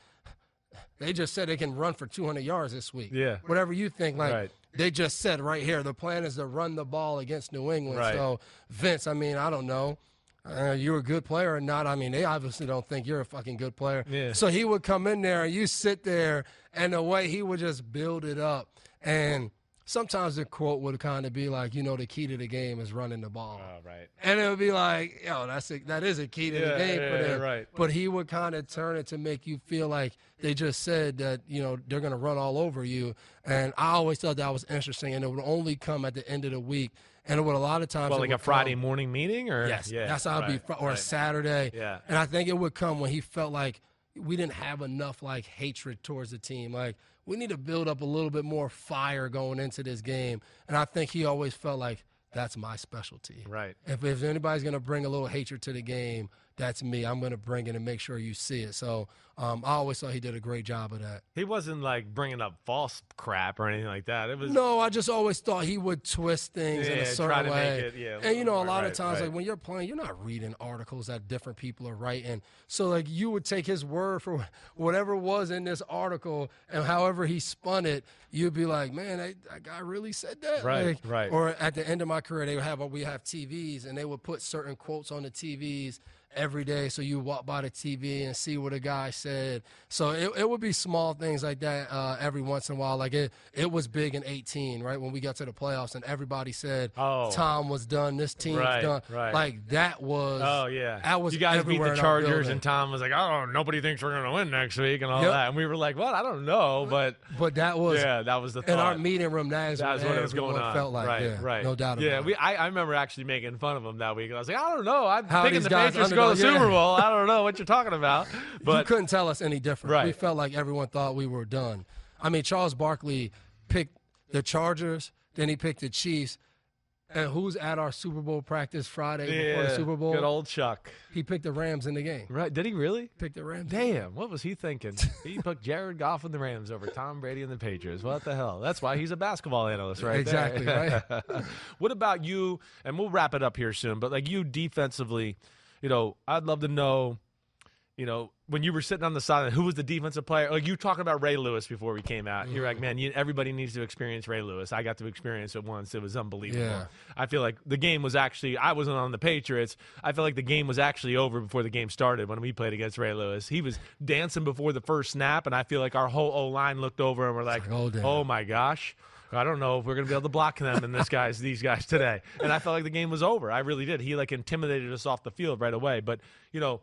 they just said they can run for 200 yards this week. Yeah. Whatever you think, like Right. they just said right here, the plan is to run the ball against New England. Right. So, Vince, I mean, I don't know. Uh, you're a good player or not. I mean, they obviously don't think you're a fucking good player. Yeah. So he would come in there and you sit there, and the way he would just build it up. And sometimes the quote would kind of be like, you know, the key to the game is running the ball. Oh, right. And it would be like, yo, that's a, that is a key to Yeah, the game yeah, for yeah, right. But he would kind of turn it to make you feel like they just said that you know they're going to run all over you. And I always thought that was interesting, and it would only come at the end of the week. And it would a lot of times Well, like a Friday come- morning meeting, or Yes, yeah, that's how it'd be, or a right. Saturday. Yeah. and I think it would come when he felt like we didn't have enough like hatred towards the team. Like we need to build up a little bit more fire going into this game. And I think he always felt like that's my specialty. Right. If, if anybody's going to bring a little hatred to the game, that's me. I'm going to bring it and make sure you see it. So um, I always thought he did a great job of that. He wasn't like bringing up false crap or anything like that. It was No, I just always thought he would twist things in Yeah, a try certain way. it- yeah, and you know, a lot right, of times, right. like when you're playing, you're not reading articles that different people are writing. So like you would take his word for whatever was in this article, and however he spun it, you'd be like, man, that, that guy really said that. Right, Like, right. Or at the end of my career, they would have we have TVs, and they would put certain quotes on the TVs every day so you walk by the TV and see what a guy said. So it, it would be small things like that uh, every once in a while. Like it, it was big in 18, right? When we got to the playoffs and everybody said, Oh. Tom was done, this team's Right, done. right. Like that was. Oh yeah, That was you guys beat the Chargers, and Tom was like, "Oh, nobody thinks we're gonna win next week," and all Yep. that. And we were like, "What? I don't know," but But that was. yeah, that was the In our meeting room, that is That's what what was going on. felt like. right, yeah, right. No doubt yeah, about we, it. I, I remember actually making fun of him that week. I was like, I don't know. I'm How thinking the guys Patriots go to the (laughs) Super yeah. Bowl. I don't know what you're talking about. But you couldn't tell us any different. We felt like everyone thought we were done. I mean, Charles Barkley picked the Chargers, then he picked the Chiefs. And who's at our Super Bowl practice Friday before the Super Bowl? good old Chuck. He picked the Rams in the game. Right? Did he really? Picked the Rams. Damn, what was he thinking? (laughs) he picked Jared Goff and the Rams over Tom Brady and the Patriots. What the hell? That's why he's a basketball analyst, right? Exactly, there. (laughs) what about you? And we'll wrap it up here soon. But like you defensively, you know, I'd love to know. you know, when you were sitting on the sideline, who was the defensive player? Like you talking about Ray Lewis before we came out. You're like, mm-hmm. man, you, everybody needs to experience Ray Lewis. I got to experience it once. It was unbelievable. Yeah. I feel like the game was actually. I wasn't on the Patriots. I feel like the game was actually over before the game started when we played against Ray Lewis. He was dancing before the first snap, and I feel like our whole O line looked over and we're like, like, oh, oh my gosh. I don't know if we're gonna be able to block them and this guys, these guys today. And I felt like the game was over. I really did. He like intimidated us off the field right away. But you know,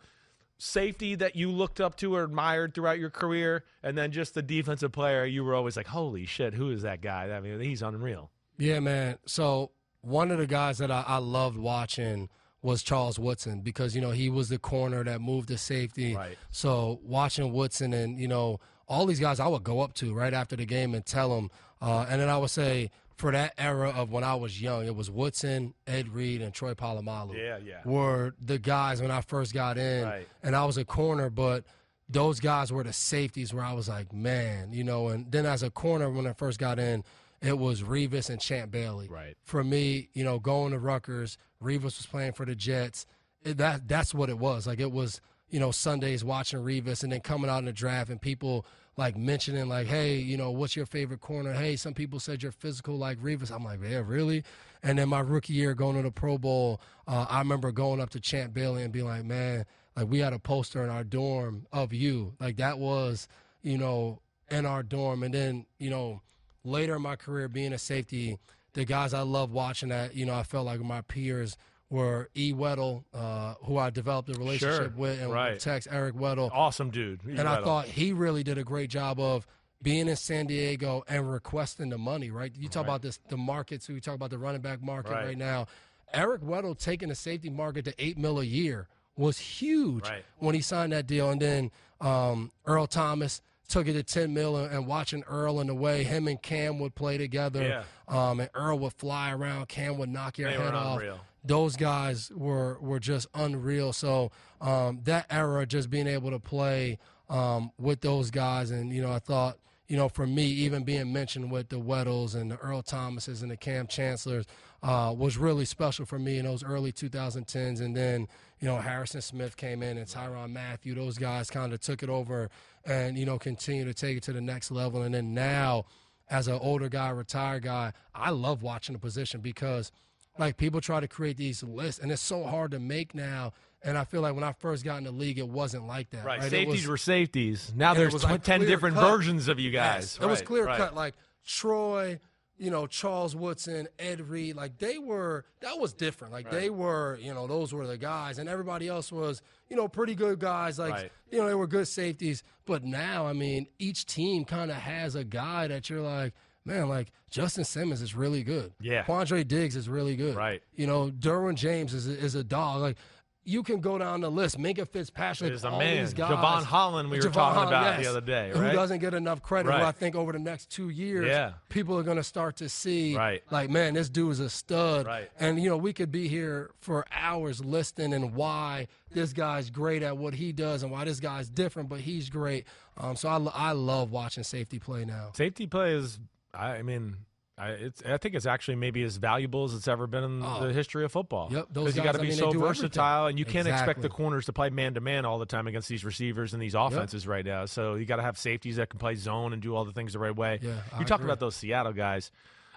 safety that you looked up to or admired throughout your career, and then just the defensive player you were always like, holy shit, who is that guy? I mean, he's unreal. Yeah, man. So one of the guys that I, I loved watching was Charles Woodson because you know he was the corner that moved to safety. Right. So watching Woodson and you know all these guys, I would go up to right after the game and tell them, uh, and then I would say for that era of when I was young, it was Woodson, Ed Reed, and Troy Polamalu. Yeah, yeah. Were the guys when I first got in, Right. and I was a corner, but those guys were the safeties where I was like, man, you know. And then as a corner when I first got in, it was Revis and Champ Bailey. Right. For me, you know, going to Rutgers, Revis was playing for the Jets. It, that that's what it was. Like it was, you know, Sundays watching Revis and then coming out in the draft and people like mentioning like, hey, you know, what's your favorite corner? Hey, some people said you're physical like Revis. I'm like, yeah, really? And then my rookie year going to the Pro Bowl, uh, I remember going up to Champ Bailey and being like, man, like we had a poster in our dorm of you. Like that was, you know, in our dorm. And then, you know, later in my career being a safety, the guys I love watching that, you know, I felt like my peers were E. Weddle, uh, who I developed a relationship Sure, with, and right. text Eric Weddle. Awesome dude. And I thought he really did a great job of being in San Diego and requesting the money, right? You talk about this, the markets, we talk about the running back market Right. right, now. Eric Weddle taking the safety market to eight mil a year was huge Right. when he signed that deal. And then um, Earl Thomas took it to 10 mil and, and watching Earl in the way him and Cam would play together. Yeah. Um, and Earl would fly around, Cam would knock your They head off unreal. Those guys were were just unreal. So um, that era, just being able to play um, with those guys, and you know, I thought, you know, for me, even being mentioned with the Weddles and the Earl Thomases and the Cam Chancellors uh, was really special for me in those early 2010s. And then, you know, Harrison Smith came in and Tyrann Mathieu; those guys kind of took it over and you know continue to take it to the next level. And then now, as an older guy, retired guy, I love watching the position because like people try to create these lists and it's so hard to make now and i feel like when i first got in the league it wasn't like that Right. right, Safeties was- were safeties. Now there's was, tw- like, 10 different cut. versions of you guys. Yes, it was clear right. cut like troy you know charles woodson ed reed like they were that was different like they were you know those were the guys and everybody else was you know pretty good guys like Right. you know they were good safeties but now i mean each team kind of has a guy that you're like man like justin simmons is really good Yeah. quandre diggs is really good Right. you know, Derwin James is a, is a dog. Like you can go down the list. Minkah Fitzpatrick There's a all man. these guys. Jevon Holland we were talking Holland, about the other day, Who doesn't get enough credit? Right. Who I think over the next two years, Yeah. people are going to start to see, Right. like, man, this dude is a stud. Right. And you know, we could be here for hours listing and why this guy's great at what he does and why this guy's different, but he's great. Um, so I, I love watching safety play now. Safety play is, I mean, I, it's, I think it's actually maybe as valuable as it's ever been in Oh. the history of football. Yep, Because you got to I be mean, so versatile, everything. and you can't expect the corners to play man to man all the time against these receivers and these offenses right now. So you got to have safeties that can play zone and do all the things the right way. Yeah, you talk about those Seattle guys.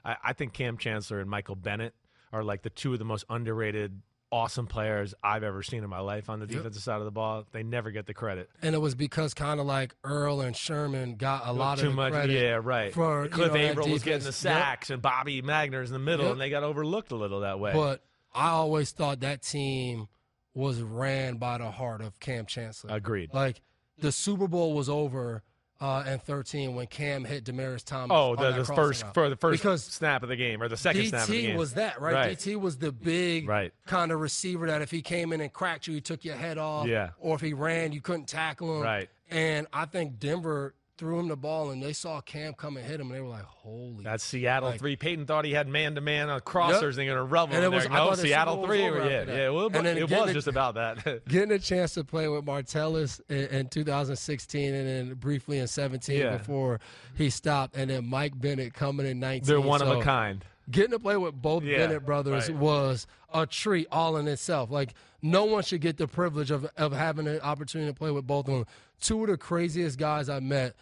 I, I think Cam Chancellor and Michael Bennett are like the two of the most underrated. Awesome players I've ever seen in my life on the defensive side of the ball. They never get the credit. And it was because kind of like Earl and Sherman got a lot too of much. credit. yeah, right. for, you Cliff know, that Avril was getting the defense. Yep. sacks, and Bobby Wagner's in the middle, Yep. and they got overlooked a little that way. But I always thought that team was ran by the heart of Cam Chancellor. Agreed. Like the Super Bowl was over uh, in 13 when Cam hit Demaryius Thomas. Oh, the, that the first for the first because snap of the game or the second snap of the DT game. was that right? Right. DT was the big Right. kind of receiver that if he came in and cracked you, he took your head off. Yeah. Or if he ran, you couldn't tackle him. Right. And I think Denver threw him the ball, and they saw Cam come and hit him, and they were like, "Holy!" That's Seattle Like- three. Peyton thought he had man to man on crossers. Yep. They're going to rub him. And it was- no thought the Super Seattle was three. Yeah, yeah. Well, And then it was it- just about that. (laughs) getting a chance to play with Martellus in, in 2016 and then briefly in 17 Yeah. before he stopped, and then Mike Bennett coming in 19. They're one of a kind. getting to play with both Yeah, Bennett brothers right. was a treat all in itself. Like no one should get the privilege of of having an opportunity to play with both of them. Two of the craziest guys I met,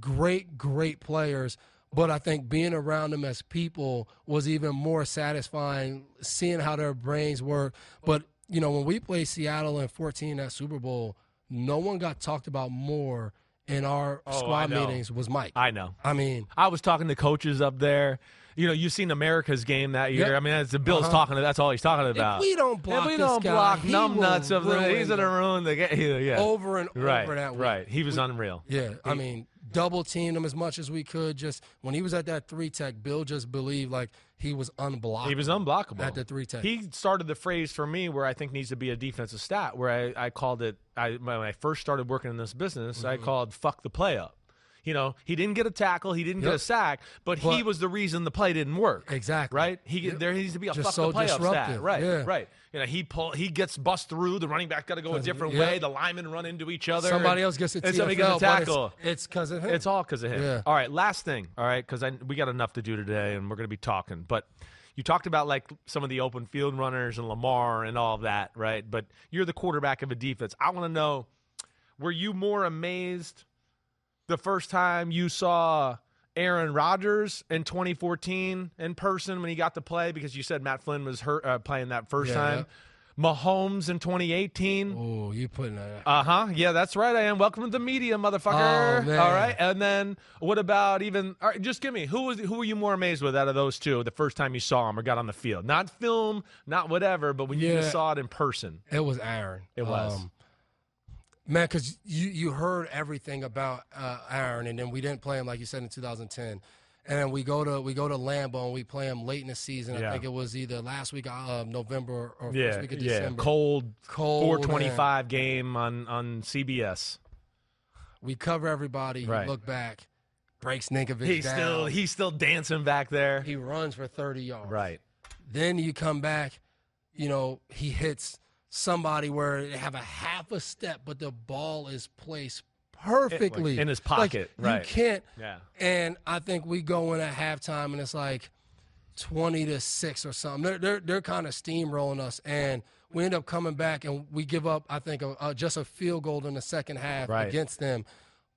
great, great players. But I think being around them as people was even more satisfying, seeing how their brains work. But, you know, when we played Seattle in 14 at Super Bowl, no one got talked about more in our Oh, squad meetings was Mike. I know. I mean, I was talking to coaches up there. You know, you've seen America's game that year. Yep. I mean, that's the Bill's Uh-huh. talking. That's all he's talking about. we don't block if we don't guy, block he numb nuts of the, he's gonna the- ruin the game. (laughs) Yeah, over and right, over that week. right. He was unreal. Yeah, I mean, double teamed him as much as we could. Just when he was at that three tech, Bill just believed like he was unblockable. He was unblockable At the three tech. He started the phrase for me where I think needs to be a defensive stat. Where I, I called it. I when I first started working in this business, Mm-hmm. I called "fuck the play up." You know, he didn't get a tackle, he didn't get a sack, but, he was the reason the play didn't work. Exactly. Right? He Yep. there needs to be a Just fuck so the play up stat. disruptive. Right. Yeah. Right. You know, he pull he gets bust through. The running back got to go a different Yep. way. The linemen run into each other. Somebody else gets a and somebody gets a tackle. It's because of him. It's all because of him. Yeah. All right, last thing. All right, because we got enough to do today, and we're going to be talking. But you talked about like some of the open field runners and Lamar and all of that, right? But you're the quarterback of a defense. I want to know: Were you more amazed the first time you saw? Aaron Rodgers in 2014 in person when he got to play because you said Matt Flynn was hurt uh, playing that first Yeah, time. Mahomes in 2018. oh, you putting that. Uh huh. Yeah, that's right. I am. Welcome to the media, motherfucker. Oh. All right. And then what about even? All right, just give me who was who were you more amazed with out of those two the first time you saw him or got on the field? Not film, not whatever, but when you Yeah. just saw it in person. It was Aaron. It was. Um, man, because you you heard everything about uh, Aaron, and then we didn't play him like you said in 2010. And we go to we go to Lambeau and we play him late in the season. Yeah. I think it was either last week of November or first week of December. yeah. Cold, Cold, four twenty-five game on on CBS. We cover everybody. Right. Look back, breaks Ninkovich He's down. still he's still dancing back there. he runs for 30 yards. Right. Then you come back, you know, he hits somebody where they have a half a step, but the ball is placed perfectly in his Like, pocket, You right. can't. Yeah. And I think we go in at halftime, and it's like 20 to six or something. They're they're, they're kind of steamrolling us, and we end up coming back, and we give up. I think a, a, just a field goal in the second half Right. against them.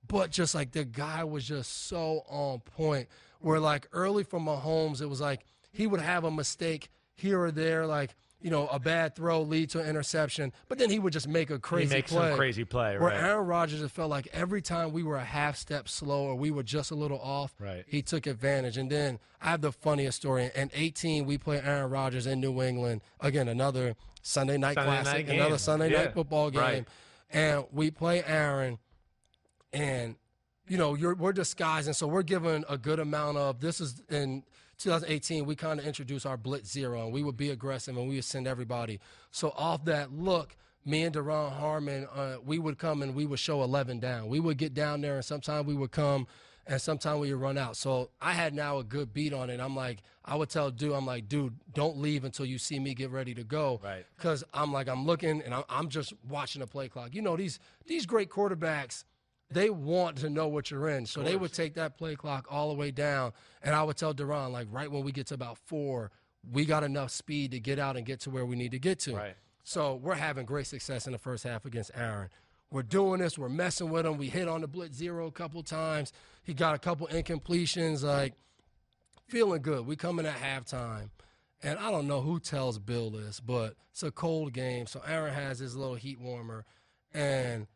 But just like the guy was just so on point. Where like early from Mahomes, it was like he would have a mistake here or there, like you know a bad throw lead to an interception, but then he would just make a crazy he makes play. some crazy play. Where Right. Aaron Rodgers, it felt like every time we were a half step slow or we were just a little off, Right. he took advantage. And then I have the funniest story. In 18, we play Aaron Rodgers in New England. Again, another Sunday night Sunday classic, game. another Sunday Yeah. night football game. Right. And we play Aaron, and you know, you're, we're disguising, so we're given a good amount of. This is in 2018. We kind of introduced our blitz zero, and we would be aggressive, and we would send everybody. So off that look, me and Duron Harmon, uh, we would come and we would show 11 down. We would get down there, and sometimes we would come, and sometimes we would run out. So I had now a good beat on it. I'm like, I would tell dude, I'm like, dude, don't leave until you see me get ready to go. Right. Because I'm like, I'm looking and I'm, I'm just watching the play clock. You know, these these great quarterbacks, they want to know what you're in. So they would take that play clock all the way down. And I would tell Duron, like, right when we get to about four, we got enough speed to get out and get to where we need to get to. Right. So we're having great success in the first half against Aaron. We're doing this. We're messing with him. We hit on the blitz zero a couple times. He got a couple incompletions. Like feeling good. We come in at halftime, and I don't know who tells Bill this, but it's a cold game. So Aaron has his little heat warmer, and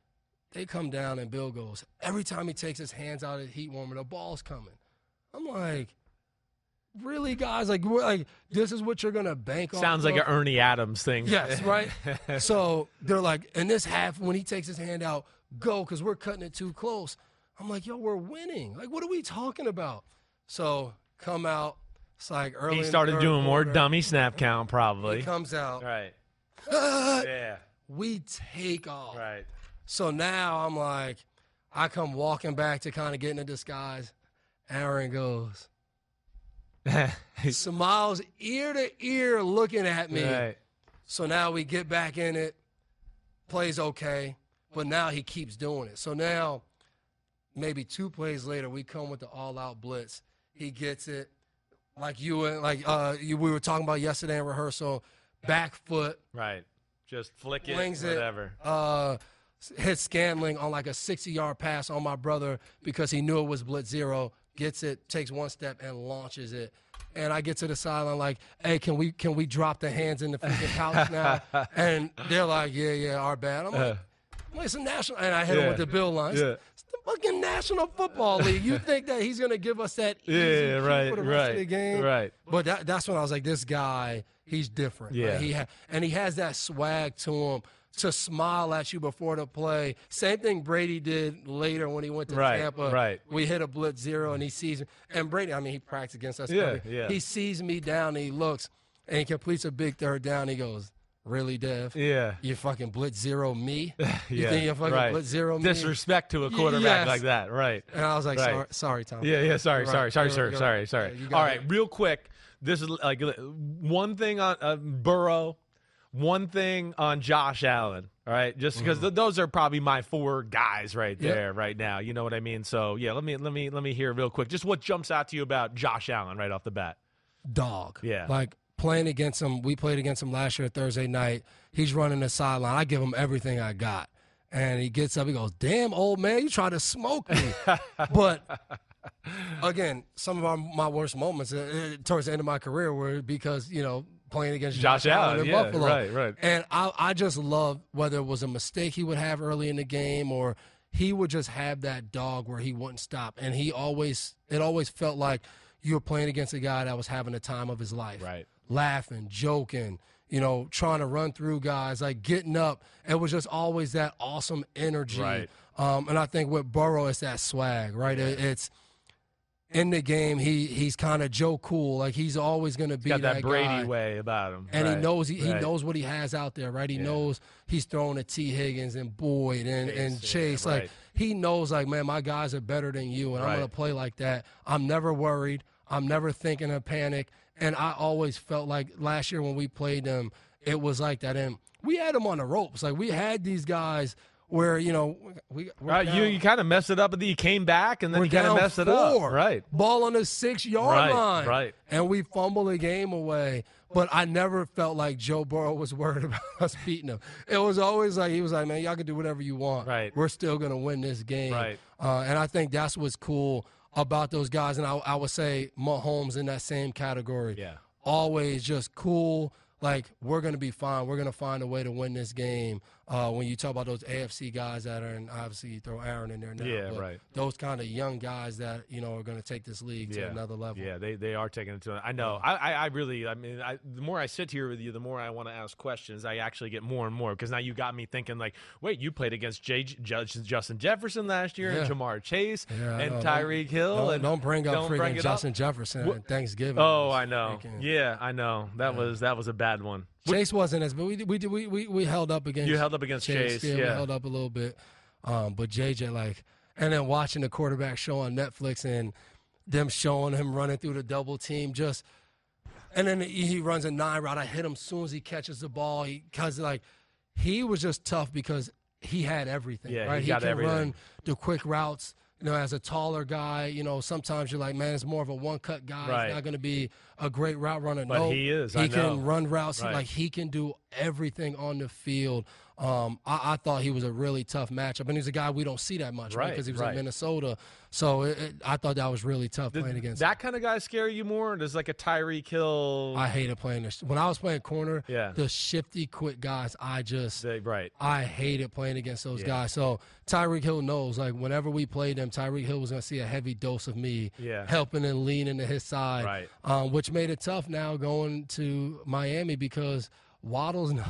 they come down, and Bill goes, every time he takes his hands out of the heat warmer, the ball's coming. I'm like, really, guys? Like, we're like, this is what you're gonna bank on? Sounds like an Ernie Adams thing. Yes, (laughs) right. so they're like, in this half, when he takes his hand out, go because we're cutting it too close. I'm like, yo, we're winning. Like, what are we talking about? So come out. It's like early. he started doing more dummy snap count, probably. He comes out. Right. "Ah!" Yeah. We take off. Right. So now I'm like, I come walking back to kind of get in a disguise. Aaron goes, (laughs) smiles ear to ear looking at me. right. So now we get back in it, plays okay, but now he keeps doing it. So now, maybe two plays later, we come with the all out blitz. He gets it. like you and like uh, you, we were talking about yesterday in rehearsal, back foot, Right. Just flick it, flings it, whatever. uh, Hit Scantling on like a 60 yard pass on my brother because he knew it was blitz zero, gets it, takes one step and launches it. And I get to the sideline like, hey, can we can we drop the hands in the freaking pouch (laughs) now? and they're like, yeah, yeah, our bad. I'm like, well, it's a national, and I hit him with the bill lines. Yeah. It's the fucking National Football League. You think that he's gonna give us that (laughs) easy Yeah, right, for the rest of the game? right. But that, that's when I was like, this guy, he's different. Yeah. Like, he ha- and he has that swag to him to smile at you before the play. Same thing Brady did later when he went to Right, Tampa. right. We hit a blitz zero and he sees me. and Brady. I mean, he practiced against us. Yeah, yeah. He sees me down and he looks and he completes a big third down. He goes, "Really, Dev? Yeah. You fucking blitz zero me? (laughs) You yeah. think you fucking right. blitz zero me?" Disrespect to a quarterback yes. like that. Right. And I was like, Right. "Sorry, sorry, Tom." Yeah, yeah. Sorry, You're sorry, sorry, sir. Sorry, right. sorry. Yeah, you All it. real quick. This is like one thing on uh, Burrow, one thing on Josh Allen. All right, just because th- those are probably my four guys right Mm-hmm. Yep. there, right now. You know what I mean? So yeah, let me let me let me hear real quick. Just what jumps out to you about Josh Allen right off the bat? dog. Yeah. Like playing against him, we played against him last year Thursday night. He's running the sideline. I give him everything I got. And he gets up, he goes, Damn, old man, you try to smoke me. (laughs) but again, some of our, my worst moments uh, uh, towards the end of my career were because, you know, playing against Josh Josh, Allen Allen, in yeah, Buffalo. right, right. And I, I just love whether it was a mistake he would have early in the game or he would just have that dog where he wouldn't stop. And he always, it always felt like you were playing against a guy that was having the time of his life. Right. Laughing, joking, you know, trying to run through guys, like getting up. It was just always that awesome energy. Right. Um, and I think with Burrow, it's that swag, right? It, it's in the game, he he's kind of Joe Cool. Like he's always going to be Got that, that Brady guy way about him, and he knows he, he knows what he has out there, right? He knows he's throwing at Tee Higgins and Boyd and Chase, and yeah, Chase. right. Like he knows, like man, my guys are better than you, and I'm gonna play like that. I'm never worried. I'm never thinking of panic. And I always felt like last year when we played them, it was like that. And we had them on the ropes. Like we had these guys where you know we Right, you down- you kind of messed it up, and then you came back, and then you kind of messed it up. Right. Ball on the six yard Right, line. right. And we fumble the game away. But I never felt like Joe Burrow was (laughs) worried about us beating him. It was always like he was like, man, y'all can do whatever you want. Right. We're still gonna win this game. Right. Uh, and I think that's what's cool about those guys. And I, I would say Mahomes in that same category. Yeah. Always just cool. Like we're gonna be fine. We're gonna find a way to win this game. Uh, when you talk about those AFC guys that are, and obviously you throw Aaron in there now. Yeah, right. Those kind of young guys that you know are going to take this league to yeah. another level. Yeah, they, they are taking it to. I know. I, I, I really. I mean, I, the more I sit here with you, the more I want to ask questions. I actually get more and more because now you got me thinking. Like, wait, you played against J, Judge, Justin Jefferson last year, and Ja'Marr Chase, Yeah, and. Tyreek Hill, Don't, and don't bring up don't freaking bring it up. Justin Jefferson What- Thanksgiving. Oh, I know. freaking- Yeah, I know. That was that was a bad one. Chase wasn't as, but we we we we, we held up against. You held up against Chase, Yeah, we held up a little bit. Um, but JJ like, and then watching the quarterback show on Netflix and them showing him running through the double team, just, and then he, he runs a nine route. I hit him as soon as he catches the ball. He because like, he was just tough because he had everything. Yeah, he right. got can everything. run the quick routes. You know, as a taller guy, you know, sometimes you're like, man, it's more of a one cut guy. Right. He's not going to be a great route runner. But no, he is, He I know. can run routes. Right. Like he can do everything on the field. Um, I, I thought he was a really tough matchup, and he's a guy we don't see that much, right? Right, Because he was right. in Minnesota, so it, it, I thought that was really tough Did playing against. that kind of guy scare you more? Or does like a Tyreek Hill? I hated playing this. When I was playing corner, Yeah. the shifty, quick guys, I just They- right. I hated playing against those Yeah. guys. So Tyreek Hill knows, like whenever we played them, Tyreek Hill was going to see a heavy dose of me, Yeah. helping and leaning to his side, Right. um, which made it tough now going to Miami because Waddle's (laughs) no,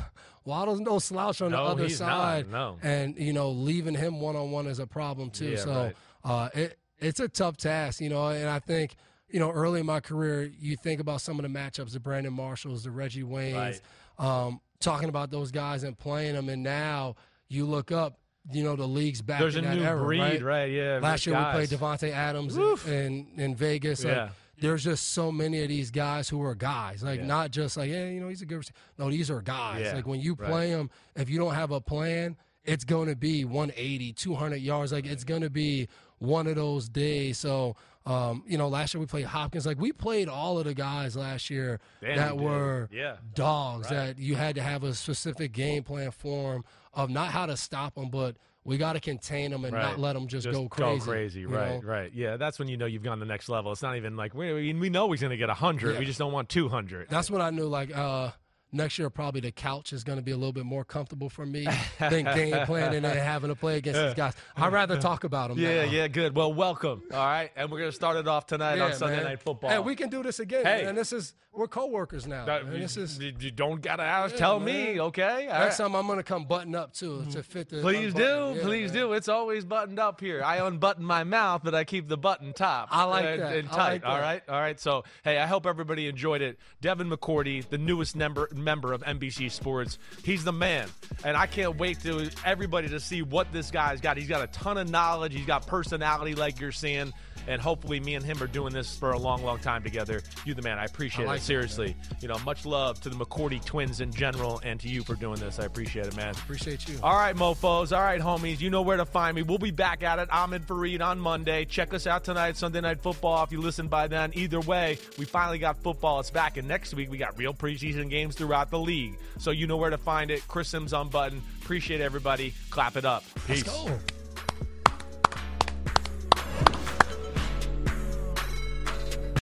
Waddle's no slouch on the other he's not, side, no. and you know leaving him one on one is a problem too. Yeah, so right. uh, it it's a tough task, you know, and I think. You know, early in my career, you think about some of the matchups, the Brandon Marshalls, the Reggie Waynes, Right. um, talking about those guys and playing them, and now you look up, you know, the league's back There's a in that new era, breed, right? right? Yeah. Last year guys. we played Davante Adams in, in in Vegas. Like, Yeah. There's just so many of these guys who are guys, like Yeah. not just like, yeah, you know, he's a good. receiver. No, these are guys. Yeah, Like when you right. play them, if you don't have a plan, it's going to be 180, 200 yards. Like it's going to be one of those days. So Um, you know, last year we played Hopkins. Like we played all of the guys last year Damn, that were Yeah. dogs that you had to have a specific game plan for them of not how to stop them, but we got to contain them and not let them just, go crazy. you right, know? right. Yeah, that's when you know you've gone the next level. It's not even like we, we know he's going to get 100. Yeah. We just don't want 200. That's when I knew like uh, next year probably the couch is going to be a little bit more comfortable for me (laughs) than game planning and having to play against these guys. I'd rather talk about them. Yeah, now. yeah, good. Well, welcome. All right, and we're going to start it off tonight on Sunday man. Night Football. Hey, we can do this again. Hey. man. this is we're coworkers now. That- man. This is you, don't gotta ask. tell me, okay? All next right. time I'm gonna come button up too to mm-hmm. fit the. Please do. Yeah, please man. do. It's always buttoned up here. I unbutton my mouth, but I keep the button top. I like and, that. and tight. like All that. right, all right. So, hey, I hope everybody enjoyed it. Devin McCourty, the newest member member of NBC Sports, he's the man, and I can't wait to everybody to see what this guy's got. He's got a ton of knowledge. He's got personality, like you're seeing. And hopefully, me and him are doing this for a long, long time together. You, the man, I appreciate I like it. that, Seriously, you know, much love to the McCourty twins in general, and to you for doing this. I appreciate it, man. Appreciate you. All right, mofos. All right, homies. You know where to find me. We'll be back at it. In Fareed on Monday. Check us out tonight, Sunday Night Football. If you listen by then, either way, we finally got football. It's back. And next week, we got real preseason games throughout the league. So you know where to find it. Chris Simms on button. Appreciate everybody. Clap it up. Peace.